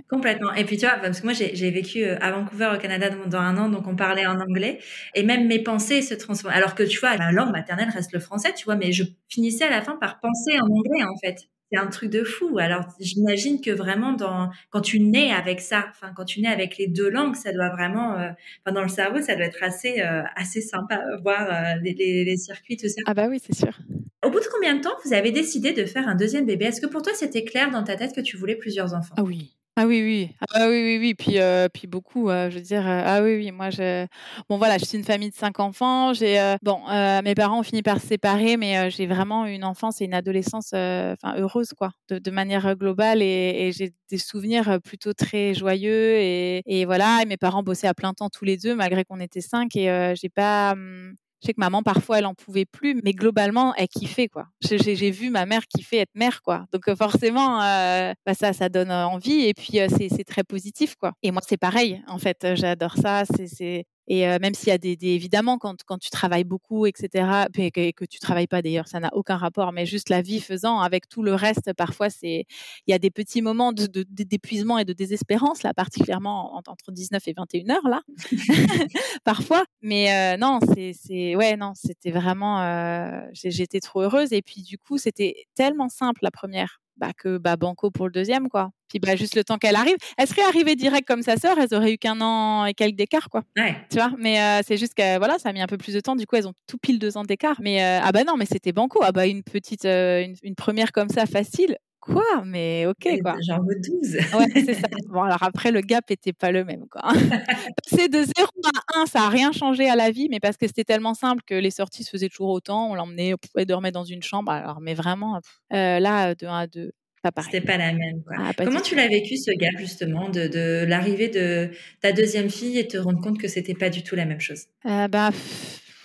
[SPEAKER 1] Complètement. Et puis tu vois, parce que moi j'ai vécu euh, à Vancouver au Canada dans un an, donc on parlait en anglais, et même mes pensées se transforment. Alors que tu vois, ma langue maternelle reste le français, tu vois, mais je finissais à la fin par penser en anglais en fait. C'est un truc de fou. Alors j'imagine que vraiment dans quand tu nais avec ça, enfin quand tu nais avec les deux langues, ça doit vraiment, euh, enfin dans le cerveau, ça doit être assez assez sympa voir les, les, les circuits tout ça.
[SPEAKER 2] Ah bah oui, c'est sûr.
[SPEAKER 1] Au bout de combien de temps vous avez décidé de faire un deuxième bébé? Est-ce que pour toi c'était clair dans ta tête que tu voulais plusieurs enfants?
[SPEAKER 2] Ah oui. Ah oui, oui. Ah oui, oui, oui. Puis, euh, puis beaucoup, euh, je veux dire, euh, ah oui, oui. Moi, je... bon, voilà, je suis une famille de cinq enfants. J'ai, bon, mes parents ont fini par se séparer, mais j'ai vraiment une enfance et une adolescence, enfin, heureuse, quoi, de, manière globale. Et, j'ai des souvenirs plutôt très joyeux. Et, et, voilà, et mes parents bossaient à plein temps tous les deux, malgré qu'on était cinq. Et j'ai pas, hum, je sais que maman, parfois, elle en pouvait plus, mais globalement, elle kiffait, quoi. J'ai vu ma mère kiffer être mère, quoi. Donc, euh, forcément, euh, bah, ça, ça donne envie et puis euh, c'est très positif, quoi. Et moi, c'est pareil, en fait. J'adore ça. C'est et même s'il y a des, évidemment, quand, quand, tu travailles beaucoup, etc., et que, que tu travailles pas d'ailleurs, ça n'a aucun rapport, mais juste la vie faisant, avec tout le reste, parfois, c'est il y a des petits moments d'épuisement de, et de désespérance, là, particulièrement entre 19 et 21 heures, là, parfois. Mais non, c'est, ouais, non, c'était vraiment, j'étais trop heureuse. Et puis, du coup, c'était tellement simple, la première bah, que bah, Banco pour le deuxième, quoi. Puis bah, juste le temps qu'elle arrive. Elle serait arrivée direct comme sa sœur, elles auraient eu qu'un an et quelques d'écart, quoi.
[SPEAKER 1] Ouais.
[SPEAKER 2] Tu vois, mais euh, c'est juste que voilà, ça a mis un peu plus de temps. Du coup, elles ont tout pile deux ans d'écart. Mais euh, ah bah non, mais c'était Banco. Ah bah une petite, euh, une, première comme ça facile. Quoi? Mais ok, quoi.
[SPEAKER 1] J'en veux 12.
[SPEAKER 2] ouais, c'est ça. Bon, alors après, le gap était pas le même, quoi. C'est de 0 à 1, ça a rien changé à la vie, mais parce que c'était tellement simple que les sorties se faisaient toujours autant. On l'emmenait, on pouvait dormir dans une chambre. Alors, mais vraiment, là, de 1 à 2,
[SPEAKER 1] c'était pas la même. Ah, Comment tu l'as vécu ce gap justement de, de l'arrivée de ta deuxième fille et te rendre compte que c'était pas du tout la même chose?
[SPEAKER 2] Euh, bah,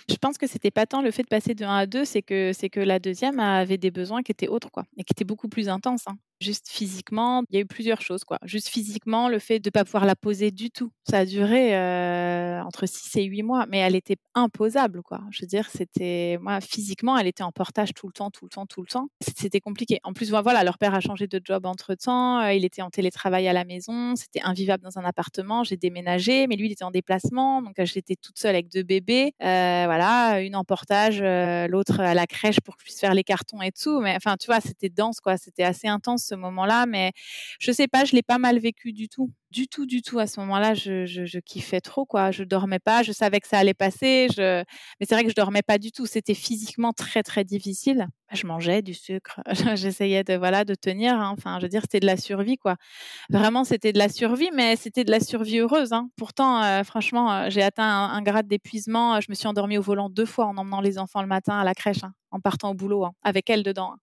[SPEAKER 2] je pense que c'était pas tant le fait de passer de 1 à 2, c'est que c'est que la deuxième avait des besoins qui étaient autres quoi et qui étaient beaucoup plus intenses. Hein. Juste physiquement, il y a eu plusieurs choses quoi. Juste physiquement, le fait de pas pouvoir la poser du tout, ça a duré euh, entre 6 et 8 mois, mais elle était imposable quoi. Je veux dire, c'était moi physiquement, elle était en portage tout le temps, tout le temps, tout le temps. C'était compliqué. En plus, voilà, leur père a changé de job entre temps, euh, il était en télétravail à la maison, c'était invivable dans un appartement. J'ai déménagé, mais lui il était en déplacement, donc j'étais toute seule avec deux bébés. Euh, voilà, une en portage, l'autre à la crèche pour que je puisse faire les cartons et tout. Mais enfin, tu vois, c'était dense quoi, c'était assez intense ce moment-là, mais je sais pas, je l'ai pas mal vécu du tout du tout, du tout. À ce moment-là, je, kiffais trop, quoi. Je dormais pas. Je savais que ça allait passer. Mais c'est vrai que je dormais pas du tout. C'était physiquement très, très difficile. Je mangeais du sucre. J'essayais de, voilà, de tenir. Hein. Enfin, je veux dire, c'était de la survie, quoi. Vraiment, c'était de la survie, mais c'était de la survie heureuse. Hein. Pourtant, euh, franchement, euh, j'ai atteint un, grade d'épuisement. Je me suis endormie au volant deux fois en emmenant les enfants le matin à la crèche, hein, en partant au boulot, avec elle dedans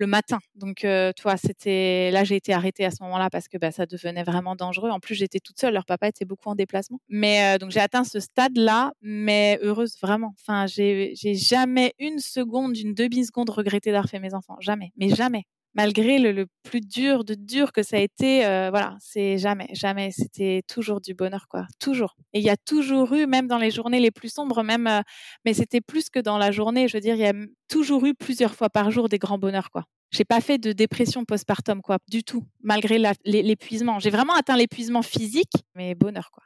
[SPEAKER 2] le matin. Donc, euh, toi, c'était là, j'ai été arrêtée à ce moment-là parce que bah, ça devenait vraiment dangereux. En plus, j'étais toute seule. Leur papa était beaucoup en déplacement. Mais euh, donc, j'ai atteint ce stade-là, mais heureuse vraiment. Enfin, j'ai jamais une seconde, une demi-seconde regretté d'avoir fait mes enfants. Jamais. Mais jamais malgré le, plus dur de dur que ça a été, euh, voilà, c'est jamais, jamais, c'était toujours du bonheur, quoi, toujours. Et il y a toujours eu, même dans les journées les plus sombres, même, euh, mais c'était plus que dans la journée, je veux dire, il y a toujours eu plusieurs fois par jour des grands bonheurs, quoi j'ai pas fait de dépression postpartum, quoi, du tout, malgré l'épuisement. J'ai vraiment atteint l'épuisement physique, mais bonheur, quoi.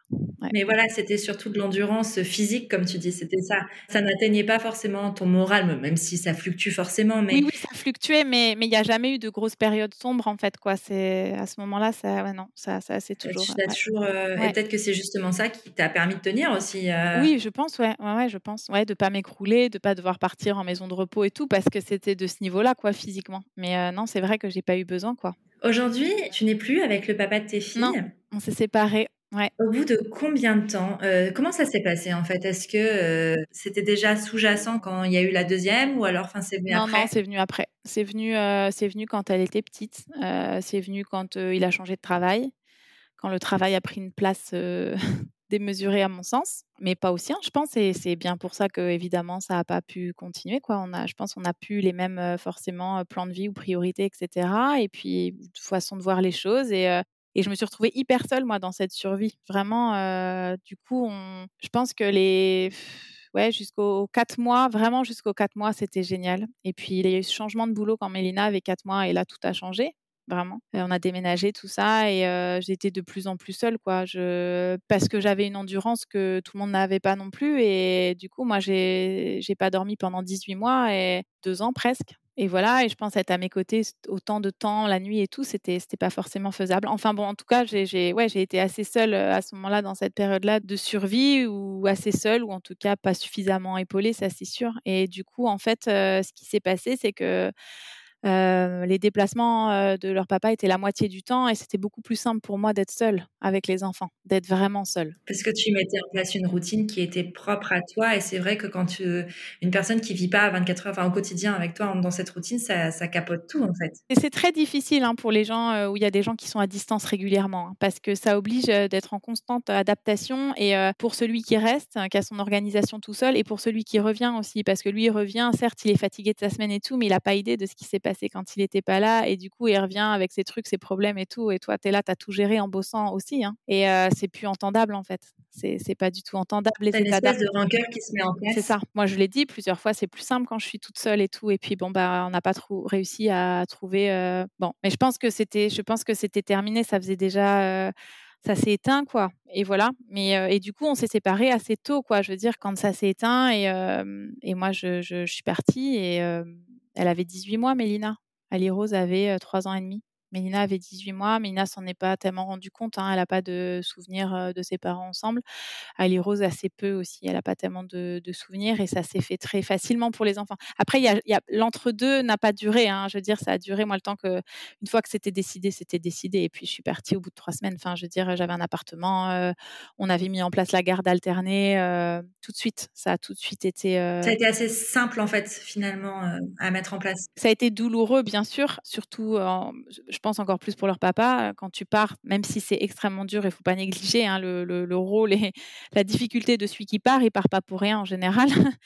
[SPEAKER 1] Mais voilà, c'était surtout de l'endurance physique, comme tu dis, c'était ça. Ça n'atteignait pas forcément ton moral, même si ça fluctue forcément. Mais...
[SPEAKER 2] Oui, oui, ça fluctuait, mais il n'y a jamais eu de grosses périodes sombres, en fait, quoi. C'est à ce moment-là, ça, ouais, non, ça, ça c'est toujours.
[SPEAKER 1] toujours euh, Et peut-être que c'est justement ça qui t'a permis de tenir aussi. Euh.
[SPEAKER 2] Oui, je pense, ouais, ouais, ouais, je pense, ouais, de pas m'écrouler, de pas devoir partir en maison de repos et tout, parce que c'était de ce niveau-là, quoi, physiquement. Mais euh, non, c'est vrai que j'ai pas eu besoin, quoi.
[SPEAKER 1] Aujourd'hui, tu n'es plus avec le papa de tes filles?
[SPEAKER 2] Non, on s'est séparés. Ouais.
[SPEAKER 1] Au bout de combien de temps? Euh, Comment ça s'est passé en fait? Est-ce que euh, c'était déjà sous-jacent quand il y a eu la deuxième ou alors c'est venu après?
[SPEAKER 2] Non, c'est venu après. C'est venu, c'est venu quand elle était petite. c'est venu quand il a changé de travail, quand le travail a pris une place démesuré à mon sens, mais pas aussi. je pense, et c'est bien pour ça que évidemment ça n'a pas pu continuer. Quoi. On a, je pense, on n'a plus les mêmes forcément plans de vie ou priorités, etc. Et puis façon de voir les choses. Et, je me suis retrouvée hyper seule moi dans cette survie. Vraiment, du coup, je pense que les ouais, jusqu'aux quatre mois, vraiment jusqu'aux quatre mois, c'était génial. Et puis, il y a eu ce changement de boulot quand Mélina avait quatre mois et là, tout a changé vraiment. on a déménagé tout ça et j'étais de plus en plus seule, quoi. Je... Parce que j'avais une endurance que tout le monde n'avait pas non plus. Et du coup, moi, j'ai pas dormi pendant 18 mois et deux ans presque. Et voilà, et je pense être à mes côtés autant de temps, la nuit et tout, c'était c'était pas forcément faisable. Enfin bon, en tout cas, j'ai ouais, j'ai été assez seule à ce moment-là, dans cette période-là de survie, ou assez seule, ou en tout cas pas suffisamment épaulée, ça c'est sûr. Et du coup, en fait, ce qui s'est passé, c'est que euh, les déplacements euh, de leur papa étaient la moitié du temps et c'était beaucoup plus simple pour moi d'être seule avec les enfants, d'être vraiment seule.
[SPEAKER 1] Parce que tu mettais en place une routine qui était propre à toi et c'est vrai que quand tu, une personne qui vit pas 24 heures, enfin au quotidien avec toi dans cette routine, ça, ça capote tout en fait.
[SPEAKER 2] Et c'est très difficile hein, pour les gens euh, où il y a des gens qui sont à distance régulièrement hein, parce que ça oblige d'être en constante adaptation et pour celui qui reste, hein, qui a son organisation tout seul et pour celui qui revient aussi parce que lui il revient, certes il est fatigué de sa semaine et tout, mais il n'a pas idée de ce qui s'est passé c'est quand il n'était pas là. Et du coup, il revient avec ses trucs, ses problèmes et tout. Et toi, tu es là, tu as tout géré en bossant aussi. Hein. Et c'est plus entendable, en fait. C'est pas du tout entendable.
[SPEAKER 1] C'est une espèce de rancœur qui se met en place.
[SPEAKER 2] C'est ça. Moi, je l'ai dit plusieurs fois, c'est plus simple quand je suis toute seule et tout. Et puis, bon, bah, on n'a pas trop réussi à trouver. Bon, mais je pense que c'était, je pense que c'était terminé. Ça faisait déjà ça s'est éteint quoi et voilà mais et du coup on s'est séparés assez tôt quoi je veux dire quand ça s'est éteint et, et moi je, je, suis partie et elle avait 18 mois, Mélina. Ali Rose avait 3 ans et demi. Mélina avait 18 mois. Mélina s'en est pas tellement rendu compte. Hein. Elle n'a pas de souvenirs de ses parents ensemble. Ali Rose assez peu aussi. Elle n'a pas tellement de, souvenirs et ça s'est fait très facilement pour les enfants. Après, y a, l'entre-deux n'a pas duré. Hein. Je veux dire, ça a duré moi le temps que une fois que c'était décidé, c'était décidé. Et puis je suis partie au bout de trois semaines. Enfin, je veux dire, j'avais un appartement. on avait mis en place la garde alternée tout de suite. Ça a tout de suite été.
[SPEAKER 1] Ça a été assez simple en fait finalement à mettre en place.
[SPEAKER 2] Ça a été douloureux, bien sûr. Surtout, je pense encore plus pour leur papa, quand tu pars, même si c'est extrêmement dur, il faut pas négliger hein, le, rôle et la difficulté de celui qui part, il part pas pour rien en général.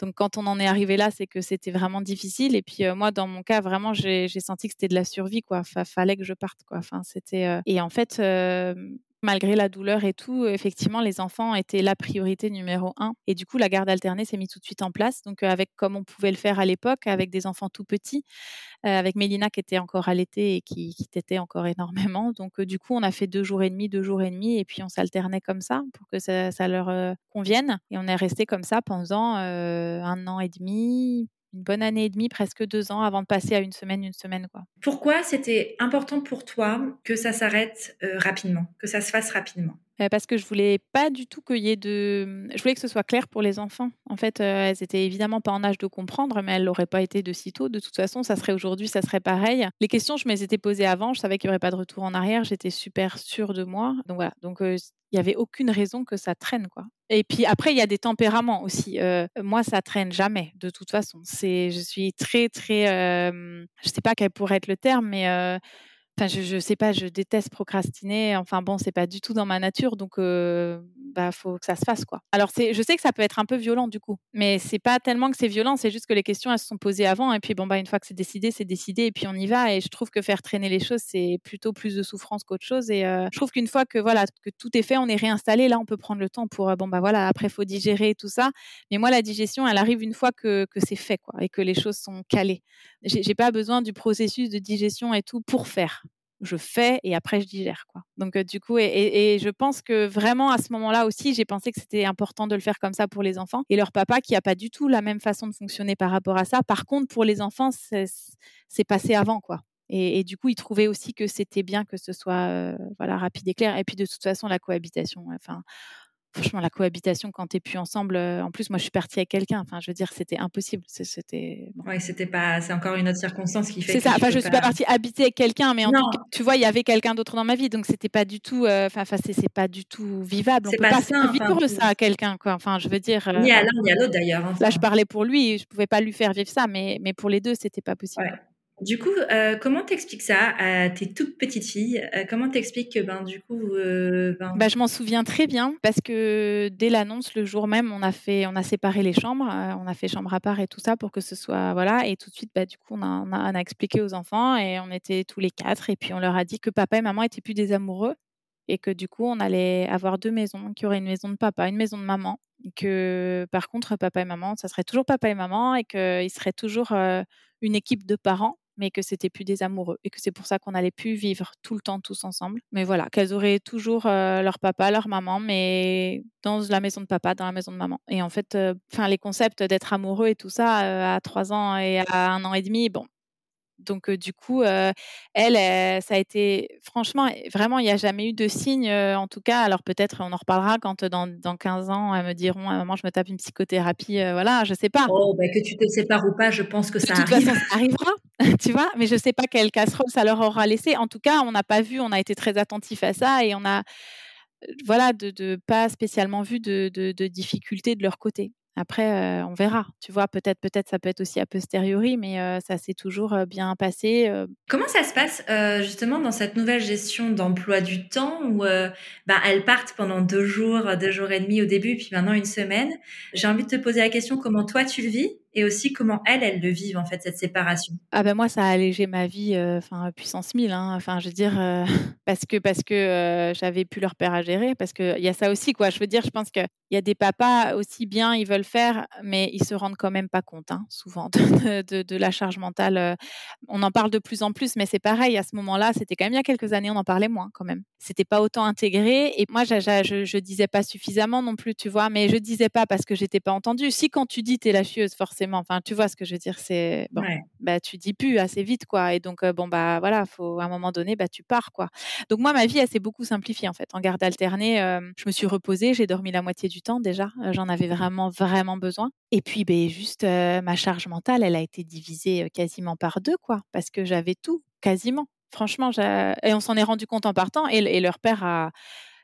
[SPEAKER 2] Donc quand on en est arrivé là, c'est que c'était vraiment difficile. Et puis moi, dans mon cas, vraiment, j'ai senti que c'était de la survie, quoi. fallait que je parte, quoi. Enfin, c'était. Et en fait, malgré la douleur et tout, effectivement, les enfants étaient la priorité numéro un. Et du coup, la garde alternée s'est mise tout de suite en place. Donc, avec comme on pouvait le faire à l'époque, avec des enfants tout petits, avec Mélina qui était encore allaitée et qui, qui encore énormément. Donc, du coup, on a fait deux jours et demi, deux jours et demi, et puis on s'alternait comme ça pour que ça, leur convienne. Et on est resté comme ça pendant un an et demi, une bonne année et demie, presque deux ans, avant de passer à une semaine, une semaine. Quoi.
[SPEAKER 1] Pourquoi c'était important pour toi que ça s'arrête rapidement, que ça se fasse rapidement?
[SPEAKER 2] Parce que je voulais pas du tout qu'il y ait de. Je voulais que ce soit clair pour les enfants. En fait, elles étaient évidemment pas en âge de comprendre, mais elles l'auraient pas été de sitôt. De toute façon, ça serait aujourd'hui, ça serait pareil. Les questions, je me les étais posées avant. Je savais qu'il y aurait pas de retour en arrière. J'étais super sûre de moi. Donc voilà. Donc il n'y avait aucune raison que ça traîne, quoi. Et puis après, il y a des tempéraments aussi. moi, ça traîne jamais, de toute façon. C'est, je suis très, très, je sais pas quel pourrait être le terme, mais Enfin, je, ne sais pas, je déteste procrastiner. Enfin bon, c'est pas du tout dans ma nature, donc bah faut que ça se fasse quoi. Alors c'est, je sais que ça peut être un peu violent du coup, mais c'est pas tellement que c'est violent, c'est juste que les questions elles se sont posées avant et puis bon bah une fois que c'est décidé, c'est décidé et puis on y va. Et je trouve que faire traîner les choses c'est plutôt plus de souffrance qu'autre chose. Et je trouve qu'une fois que voilà que tout est fait, on est réinstallé, là on peut prendre le temps pour bon bah voilà après faut digérer tout ça. Mais moi la digestion elle arrive une fois que, que c'est fait quoi et que les choses sont calées. J'ai pas besoin du processus de digestion et tout pour faire je fais et après je digère quoi. Donc du coup et, je pense que vraiment à ce moment-là aussi j'ai pensé que c'était important de le faire comme ça pour les enfants et leur papa qui a pas du tout la même façon de fonctionner par rapport à ça. Par contre pour les enfants c'est passé avant quoi. Et, du coup, il trouvait aussi que c'était bien que ce soit voilà rapide et clair. Et puis de toute façon, la cohabitation. Enfin, franchement, la cohabitation quand t'es plus ensemble. Euh, en plus, moi, je suis partie avec quelqu'un. Enfin, je veux dire, c'était impossible. C'était.
[SPEAKER 1] Oui, c'était pas. C'est encore une autre circonstance qui fait.
[SPEAKER 2] C'est ça. Enfin, je suis pas partie habiter avec quelqu'un, mais en tout cas, tu vois, il y avait quelqu'un d'autre dans ma vie, donc c'était pas du tout. Euh, enfin, c'est pas du tout vivable. On peut pas, pas vivre ça à quelqu'un, quoi. Enfin, je veux dire.
[SPEAKER 1] ni à l'un ni à l'autre d'ailleurs. Hein,
[SPEAKER 2] là, je parlais pour lui. Je pouvais pas lui faire vivre ça, mais mais pour les deux, c'était pas possible.
[SPEAKER 1] Du coup, euh, comment t'expliques ça à tes toutes petites filles? Euh, Comment t'expliques que ben du coup, euh,
[SPEAKER 2] ben bah, je m'en souviens très bien parce que dès l'annonce, le jour même, on a fait, on a séparé les chambres, on a fait chambre à part et tout ça pour que ce soit voilà. Et tout de suite, bah du coup, on a, expliqué aux enfants et on était tous les quatre et puis on leur a dit que papa et maman étaient plus des amoureux et que du coup, on allait avoir deux maisons, qu'il y aurait une maison de papa, une maison de maman, que par contre, papa et maman, ça serait toujours papa et maman et qu'ils seraient toujours une équipe de parents mais que c'était plus des amoureux et que c'est pour ça qu'on allait plus vivre tout le temps tous ensemble. Mais voilà, qu'elles auraient toujours euh, leur papa, leur maman, mais dans la maison de papa, dans la maison de maman. Et en fait, euh, enfin les concepts d'être amoureux et tout ça euh, à trois ans et à un an et demi, bon, donc, du coup, elle, ça a été, franchement, vraiment, il n'y a jamais eu de signe, en tout cas. Alors, peut-être, on en reparlera quand dans, dans 15 ans, elles me diront, à maman, je me tape une psychothérapie, voilà, je ne sais pas.
[SPEAKER 1] Oh, bah, que tu te sépares ou pas, je pense que ça
[SPEAKER 2] de toute Façon, ça arrivera, tu vois, mais je ne sais pas quelle casserole ça leur aura laissé. En tout cas, on n'a pas vu, on a été très attentif à ça et on a, voilà, de, de pas spécialement vu de, de, de difficultés de leur côté. Après, on verra. Tu vois, peut-être, peut-être, ça peut être aussi a posteriori, mais ça s'est toujours bien passé.
[SPEAKER 1] Comment ça se passe justement dans cette nouvelle gestion d'emploi du temps où bah, elles partent pendant deux jours, deux jours et demi au début, puis maintenant une semaine? J'ai envie de te poser la question comment toi tu le vis? Et aussi comment elles, elles le vivent en fait cette séparation.
[SPEAKER 2] Ah ben moi ça a allégé ma vie, enfin puissance 1000. Hein. Enfin je veux dire parce que parce que j'avais plus leur père à gérer, parce que il y a ça aussi quoi. Je veux dire, je pense qu'il y a des papas aussi bien ils veulent faire, mais ils se rendent quand même pas compte hein, souvent de, de, la charge mentale. On en parle de plus en plus, mais c'est pareil à ce moment-là. C'était quand même il y a quelques années, on en parlait moins quand même. C'était pas autant intégré et moi je, je, disais pas suffisamment non plus, tu vois. Mais je disais pas parce que j'étais pas entendue. Si quand tu dis t'es la chieuse forcément Enfin, tu vois ce que je veux dire. C'est bon, bah tu dis plus assez vite, quoi. Et donc bon bah voilà, faut à un moment donné, bah tu pars, quoi. Donc moi, ma vie, elle s'est beaucoup simplifiée en fait. En garde alternée, je me suis reposée, j'ai dormi la moitié du temps déjà. J'en avais vraiment vraiment besoin. Et puis ben juste ma charge mentale, elle a été divisée quasiment par deux, quoi, parce que j'avais tout quasiment. Franchement, et on s'en est rendu compte en partant. et leur père a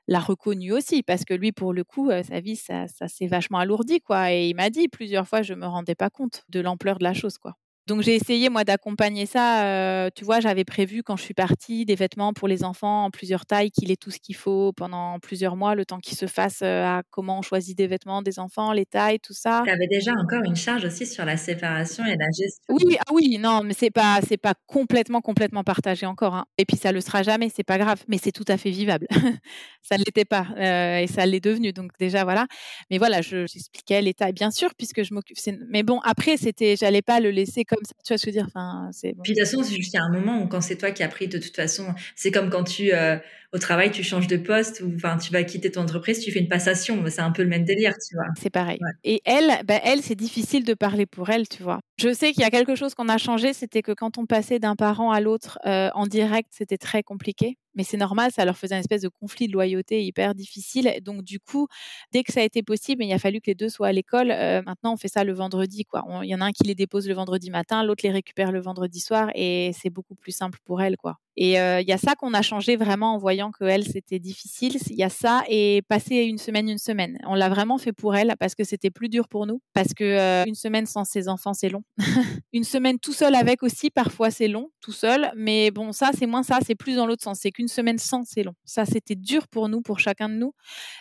[SPEAKER 2] l'a reconnu aussi parce que lui, pour le coup, sa vie, ça, ça s'est vachement alourdi, quoi. Et il m'a dit plusieurs fois, je me rendais pas compte de l'ampleur de la chose, quoi. Donc j'ai essayé moi d'accompagner ça. Euh, tu vois, j'avais prévu quand je suis partie des vêtements pour les enfants en plusieurs tailles, qu'il ait tout ce qu'il faut pendant plusieurs mois, le temps qu'ils se fassent euh, à comment on choisit des vêtements des enfants, les tailles, tout ça.
[SPEAKER 1] Tu avais déjà encore une charge aussi sur la séparation et la gestion.
[SPEAKER 2] Oui, ah oui, non, mais c'est pas c'est pas complètement complètement partagé encore. Hein. Et puis ça le sera jamais, c'est pas grave, mais c'est tout à fait vivable. ça ne l'était pas euh, et ça l'est devenu. Donc déjà voilà. Mais voilà, je j'expliquais les tailles, bien sûr, puisque je m'occupe. Mais bon, après c'était, j'allais pas le laisser comme ça, tu vois ce que je veux dire? Enfin,
[SPEAKER 1] Puis de toute façon, c'est juste un moment où quand c'est toi qui as pris, de toute façon, c'est comme quand tu, euh, au travail, tu changes de poste ou enfin, tu vas quitter ton entreprise, tu fais une passation. C'est un peu le même délire, tu vois.
[SPEAKER 2] C'est pareil. Et elle, bah, elle, c'est difficile de parler pour elle, tu vois. Je sais qu'il y a quelque chose qu'on a changé, c'était que quand on passait d'un parent à l'autre euh, en direct, c'était très compliqué. Mais c'est normal, ça leur faisait une espèce de conflit de loyauté hyper difficile. Donc du coup, dès que ça a été possible, il a fallu que les deux soient à l'école. Euh, maintenant, on fait ça le vendredi. Quoi. Il y en a un qui les dépose le vendredi matin, l'autre les récupère le vendredi soir, et c'est beaucoup plus simple pour elles. Quoi. Et euh, il y a ça qu'on a changé vraiment en voyant que elle c'était difficile. Il y a ça et passer une semaine, une semaine. On l'a vraiment fait pour elle parce que c'était plus dur pour nous. Parce que euh, une semaine sans ses enfants, c'est long. une semaine tout seul avec aussi, parfois c'est long, tout seul. Mais bon, ça c'est moins ça, c'est plus dans l'autre sens. C'est qu'une semaine sans, c'est long. Ça c'était dur pour nous, pour chacun de nous.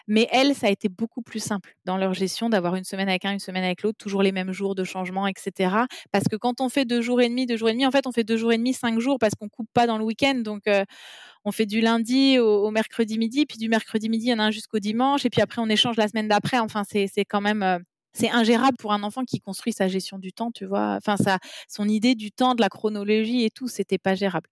[SPEAKER 2] Mais elle, ça a été beaucoup plus simple dans leur gestion d'avoir une semaine avec un, une semaine avec l'autre, toujours les mêmes jours de changement, etc. Parce que quand on fait deux jours et demi, deux jours et demi, en fait on fait deux jours et demi, cinq jours parce qu'on coupe pas dans le week-end donc, on fait du lundi au, mercredi midi, puis du mercredi midi, il y en a un jusqu'au dimanche, et puis après, on échange la semaine d'après. Enfin, c'est quand même c'est ingérable pour un enfant qui construit sa gestion du temps, tu vois? Enfin, ça, son idée du temps, de la chronologie et tout, c'était pas gérable.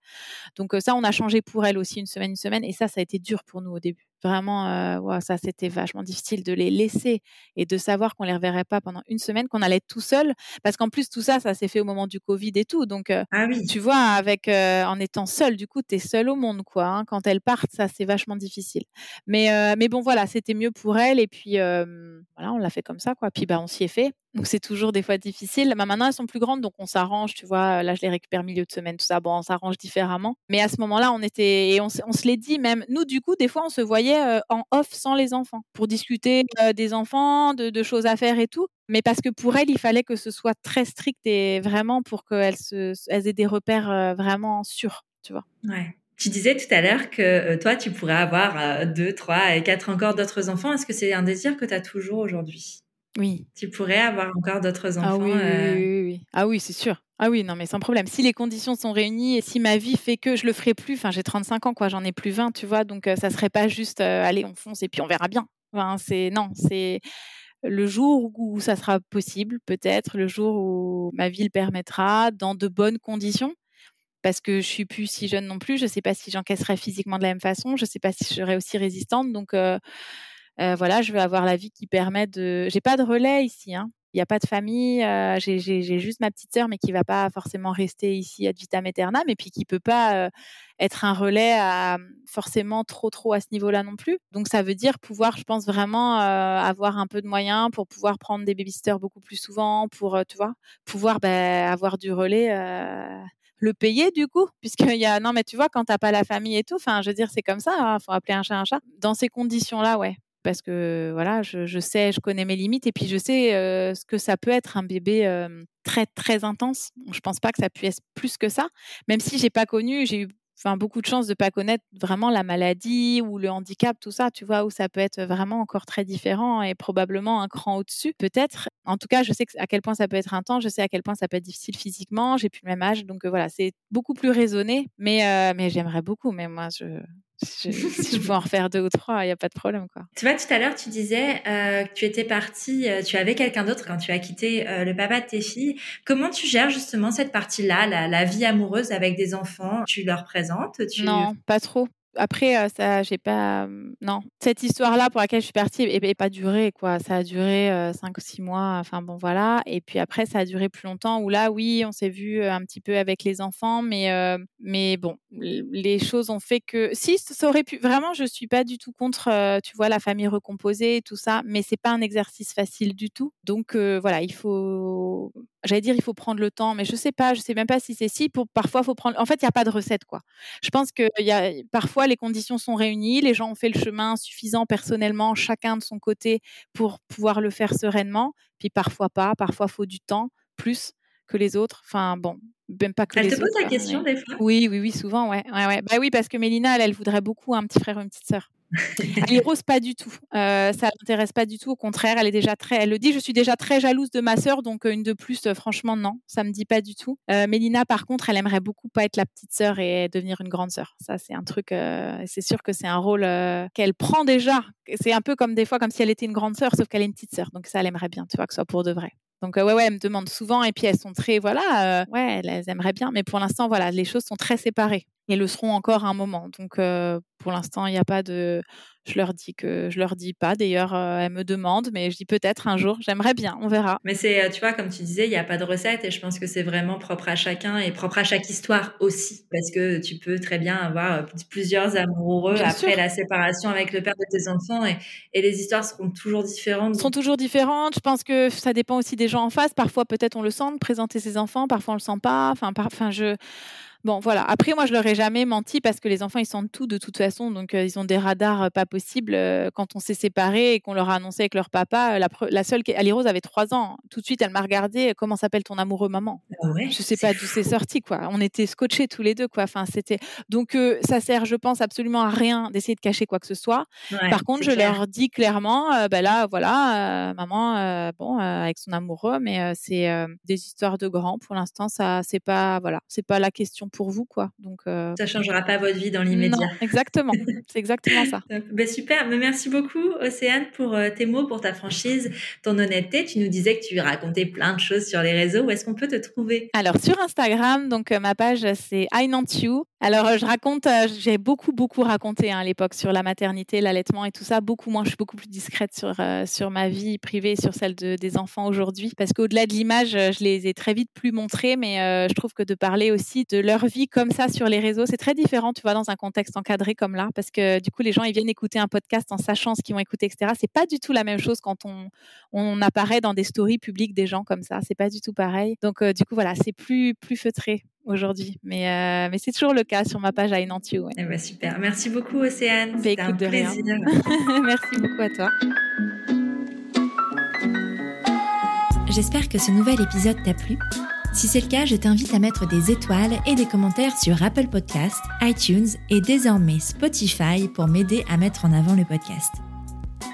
[SPEAKER 2] Donc ça, on a changé pour elle aussi une semaine, une semaine, et ça, ça a été dur pour nous au début. Vraiment, euh, ça, c'était vachement difficile de les laisser et de savoir qu'on les reverrait pas pendant une semaine, qu'on allait être tout seul. Parce qu'en plus, tout ça, ça s'est fait au moment du Covid et tout. Donc, euh,
[SPEAKER 1] ah
[SPEAKER 2] tu vois, avec, euh, en étant seul, du coup, tu es seul au monde, quoi. Hein. Quand elles partent, ça, c'est vachement difficile. Mais, mais bon, voilà, c'était mieux pour elle. Et puis, voilà, on l'a fait comme ça, quoi. Puis, bah, on s'y est fait. Donc c'est toujours des fois difficile. Bah, maintenant, elles sont plus grandes, donc on s'arrange, tu vois. Là, je les récupère milieu de semaine, tout ça. Bon, on s'arrange différemment. Mais à ce moment-là, on était, et on, se l'est dit même. Nous, du coup, des fois, on se voyait euh, en off sans les enfants pour discuter euh, des enfants, de, choses à faire et tout. Mais parce que pour elles, il fallait que ce soit très strict et vraiment pour qu'elles elles aient des repères euh, vraiment sûrs, tu vois.
[SPEAKER 1] Ouais. Tu disais tout à l'heure que toi, tu pourrais avoir deux, trois et quatre encore d'autres enfants. Est-ce que c'est un désir que tu as toujours aujourd'hui?
[SPEAKER 2] Oui.
[SPEAKER 1] Tu pourrais avoir encore d'autres
[SPEAKER 2] ah
[SPEAKER 1] enfants.
[SPEAKER 2] Ah oui, oui, Ah oui, c'est sûr. Ah oui, non, mais sans problème. Si les conditions sont réunies et si ma vie fait que je le ferai plus, enfin, j'ai 35 ans, quoi, j'en ai plus 20, tu vois, donc ça serait pas juste, allez, on fonce et puis on verra bien. Enfin, c'est, non, c'est le jour où ça sera possible, peut-être, le jour où ma vie le permettra, dans de bonnes conditions parce que je suis plus si jeune non plus. Je sais pas si j'encaisserai physiquement de la même façon. Je sais pas si je serai aussi résistante. Donc, euh, voilà, je veux avoir la vie qui permet de. J'ai pas de relais ici. Hein. Il n'y a pas de famille. Euh, j'ai juste ma petite sœur, mais qui va pas forcément rester ici ad vitam aeternam, et puis qui peut pas euh, être un relais à, forcément trop trop à ce niveau-là non plus. Donc ça veut dire pouvoir, je pense vraiment avoir un peu de moyens pour pouvoir prendre des babysitters beaucoup plus souvent, pour tu vois, pouvoir bah, avoir du relais le payer du coup puisqu'il y a non mais tu vois quand t'as pas la famille et tout enfin je veux dire c'est comme ça il hein, faut appeler un chat un chat dans ces conditions là ouais parce que voilà, je, sais, je connais mes limites et puis je sais ce que ça peut être un bébé très très intense. Je pense pas que ça puisse être plus que ça, même si j'ai pas connu, j'ai eu enfin beaucoup de chance de pas connaître vraiment la maladie ou le handicap, tout ça, tu vois, où ça peut être vraiment encore très différent et probablement un cran au-dessus, peut-être. En tout cas, je sais à quel point ça peut être intense, je sais à quel point ça peut être difficile physiquement, j'ai plus le même âge, donc voilà, c'est beaucoup plus raisonné, mais, mais j'aimerais beaucoup, mais moi, je, si je peux en refaire deux ou trois, il n'y a pas de problème. Quoi.
[SPEAKER 1] Tu vois, tout à l'heure, tu disais euh, que tu étais partie, euh, tu avais quelqu'un d'autre quand tu as quitté euh, le papa de tes filles. Comment tu gères justement cette partie-là, la, la, vie amoureuse avec des enfants? Tu leur présentes tu...
[SPEAKER 2] Non, pas trop après, euh, ça, j'ai pas. non, cette histoire-là pour laquelle je suis partie n'est pas duré, quoi. Ça a duré cinq ou six mois. Enfin bon, voilà. Et puis après, ça a duré plus longtemps. Où là, oui, on s'est vu un petit peu avec les enfants, mais mais bon, les choses ont fait que si ça aurait pu. Vraiment, je suis pas du tout contre, tu vois, la famille recomposée, tout ça, mais c'est pas un exercice facile du tout. Donc voilà, il faut j'allais dire il faut prendre le temps, mais je sais pas, je sais même pas si c'est si. Pour parfois, faut prendre. En fait, il y a pas de recette quoi. Je pense que y a parfois les conditions sont réunies, les gens ont fait le chemin suffisant personnellement, chacun de son côté pour pouvoir le faire sereinement. Puis parfois pas, parfois faut du temps plus que les autres. Enfin bon, même pas que
[SPEAKER 1] elle
[SPEAKER 2] te
[SPEAKER 1] pose
[SPEAKER 2] la
[SPEAKER 1] question des fois?
[SPEAKER 2] Oui, oui, oui, souvent, ouais, ouais, ouais. Bah oui, parce que Mélina, elle, elle voudrait beaucoup un petit frère ou une petite sœur. Elle rose pas du tout. Euh, ça l'intéresse pas du tout. Au contraire, elle est déjà très. Elle le dit. Je suis déjà très jalouse de ma sœur, donc euh, une de plus. Euh, franchement, non, ça me dit pas du tout. Euh, Mélina, par contre, elle aimerait beaucoup pas être la petite sœur et devenir une grande sœur. Ça, c'est un truc. Euh, c'est sûr que c'est un rôle qu'elle prend déjà. C'est un peu comme des fois comme si elle était une grande sœur, sauf qu'elle est une petite sœur. Donc ça, elle aimerait bien, tu vois, que ce soit pour de vrai. Donc ouais, ouais, elles me demandent souvent et puis elles sont très, voilà, ouais, elles, aimeraient bien, mais pour l'instant, voilà, les choses sont très séparées. Et le seront encore un moment. Donc pour l'instant, il n'y a pas de je leur dis que je leur dis pas. D'ailleurs, euh, elles me demandent, mais je dis peut-être un jour. J'aimerais bien, on verra.
[SPEAKER 4] Mais c'est, euh, tu vois, comme tu disais, il n'y a pas de recette et je pense que c'est vraiment propre à chacun et propre à chaque histoire aussi, parce que tu peux très bien avoir euh, plusieurs amoureux après la séparation avec le père de tes enfants et, et les histoires seront toujours différentes.
[SPEAKER 2] Sont toujours différentes. Je pense que ça dépend aussi des gens en face. Parfois, peut-être on le sent de présenter ses enfants, parfois on le sent pas. Enfin, enfin, je Bon, voilà. Après, moi, je leur ai jamais menti parce que les enfants, ils sentent tout de toute façon. Donc, euh, ils ont des radars euh, pas possibles. Euh, quand on s'est séparés et qu'on leur a annoncé avec leur papa, la, la seule, Ali Rose avait trois ans. Tout de suite, elle m'a regardé. Comment s'appelle ton amoureux, maman?
[SPEAKER 4] Ah ouais,
[SPEAKER 2] Je sais pas d'où c'est sorti, quoi. On était scotchés tous les deux, quoi. Enfin, c'était. Donc, ça sert, je pense, absolument à rien d'essayer de cacher quoi que ce soit. Par contre, je leur dis clairement, ben là, voilà, maman, bon, avec son amoureux, mais c'est des histoires de grands. Pour l'instant, ça, c'est pas, voilà, c'est pas la question pour vous, quoi. Donc,
[SPEAKER 4] euh... ça changera pas votre vie dans l'immédiat.
[SPEAKER 2] Exactement, c'est exactement ça.
[SPEAKER 4] ben, super, mais merci beaucoup Océane pour euh, tes mots, pour ta franchise, ton honnêteté. Tu nous disais que tu racontais plein de choses sur les réseaux. Où est-ce qu'on peut te trouver?
[SPEAKER 2] Alors sur Instagram, donc euh, ma page c'est I You. Alors je raconte, j'ai beaucoup beaucoup raconté hein, à l'époque sur la maternité, l'allaitement et tout ça. Beaucoup moins, je suis beaucoup plus discrète sur sur ma vie privée, sur celle de, des enfants aujourd'hui, parce qu'au-delà de l'image, je les ai très vite plus montrées, mais je trouve que de parler aussi de leur vie comme ça sur les réseaux, c'est très différent, tu vois, dans un contexte encadré comme là, parce que du coup, les gens, ils viennent écouter un podcast en sachant ce qu'ils vont écouter, etc. C'est pas du tout la même chose quand on, on apparaît dans des stories publiques des gens comme ça. C'est pas du tout pareil. Donc, euh, du coup, voilà, c'est plus, plus feutré aujourd'hui. Mais, euh, mais c'est toujours le cas sur ma page à Inantio. Ouais.
[SPEAKER 4] Eh ben, super. Merci beaucoup, Océane.
[SPEAKER 2] Bah, C'était un plaisir. Merci beaucoup à toi.
[SPEAKER 1] J'espère que ce nouvel épisode t'a plu. Si c'est le cas, je t'invite à mettre des étoiles et des commentaires sur Apple Podcasts, iTunes et désormais Spotify pour m'aider à mettre en avant le podcast.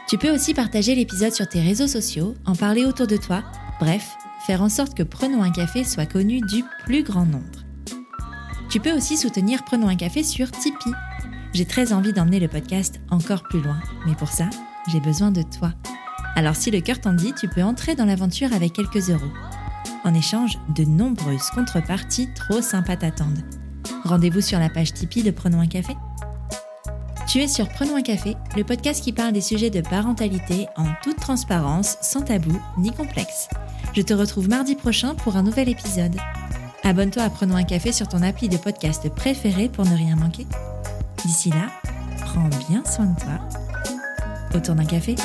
[SPEAKER 1] Tu peux aussi partager l'épisode sur tes réseaux sociaux, en parler autour de toi, bref, faire en sorte que Prenons un café soit connu du plus grand nombre. Tu peux aussi soutenir Prenons un café sur Tipeee. J'ai très envie d'emmener le podcast encore plus loin, mais pour ça, j'ai besoin de toi. Alors si le cœur t'en dit, tu peux entrer dans l'aventure avec quelques euros. En échange, de nombreuses contreparties trop sympas t'attendent. Rendez-vous sur la page Tipeee de Prenons un café. Tu es sur Prenons un café, le podcast qui parle des sujets de parentalité en toute transparence, sans tabou ni complexe. Je te retrouve mardi prochain pour un nouvel épisode. Abonne-toi à Prenons un café sur ton appli de podcast préféré pour ne rien manquer. D'ici là, prends bien soin de toi. Autour d'un café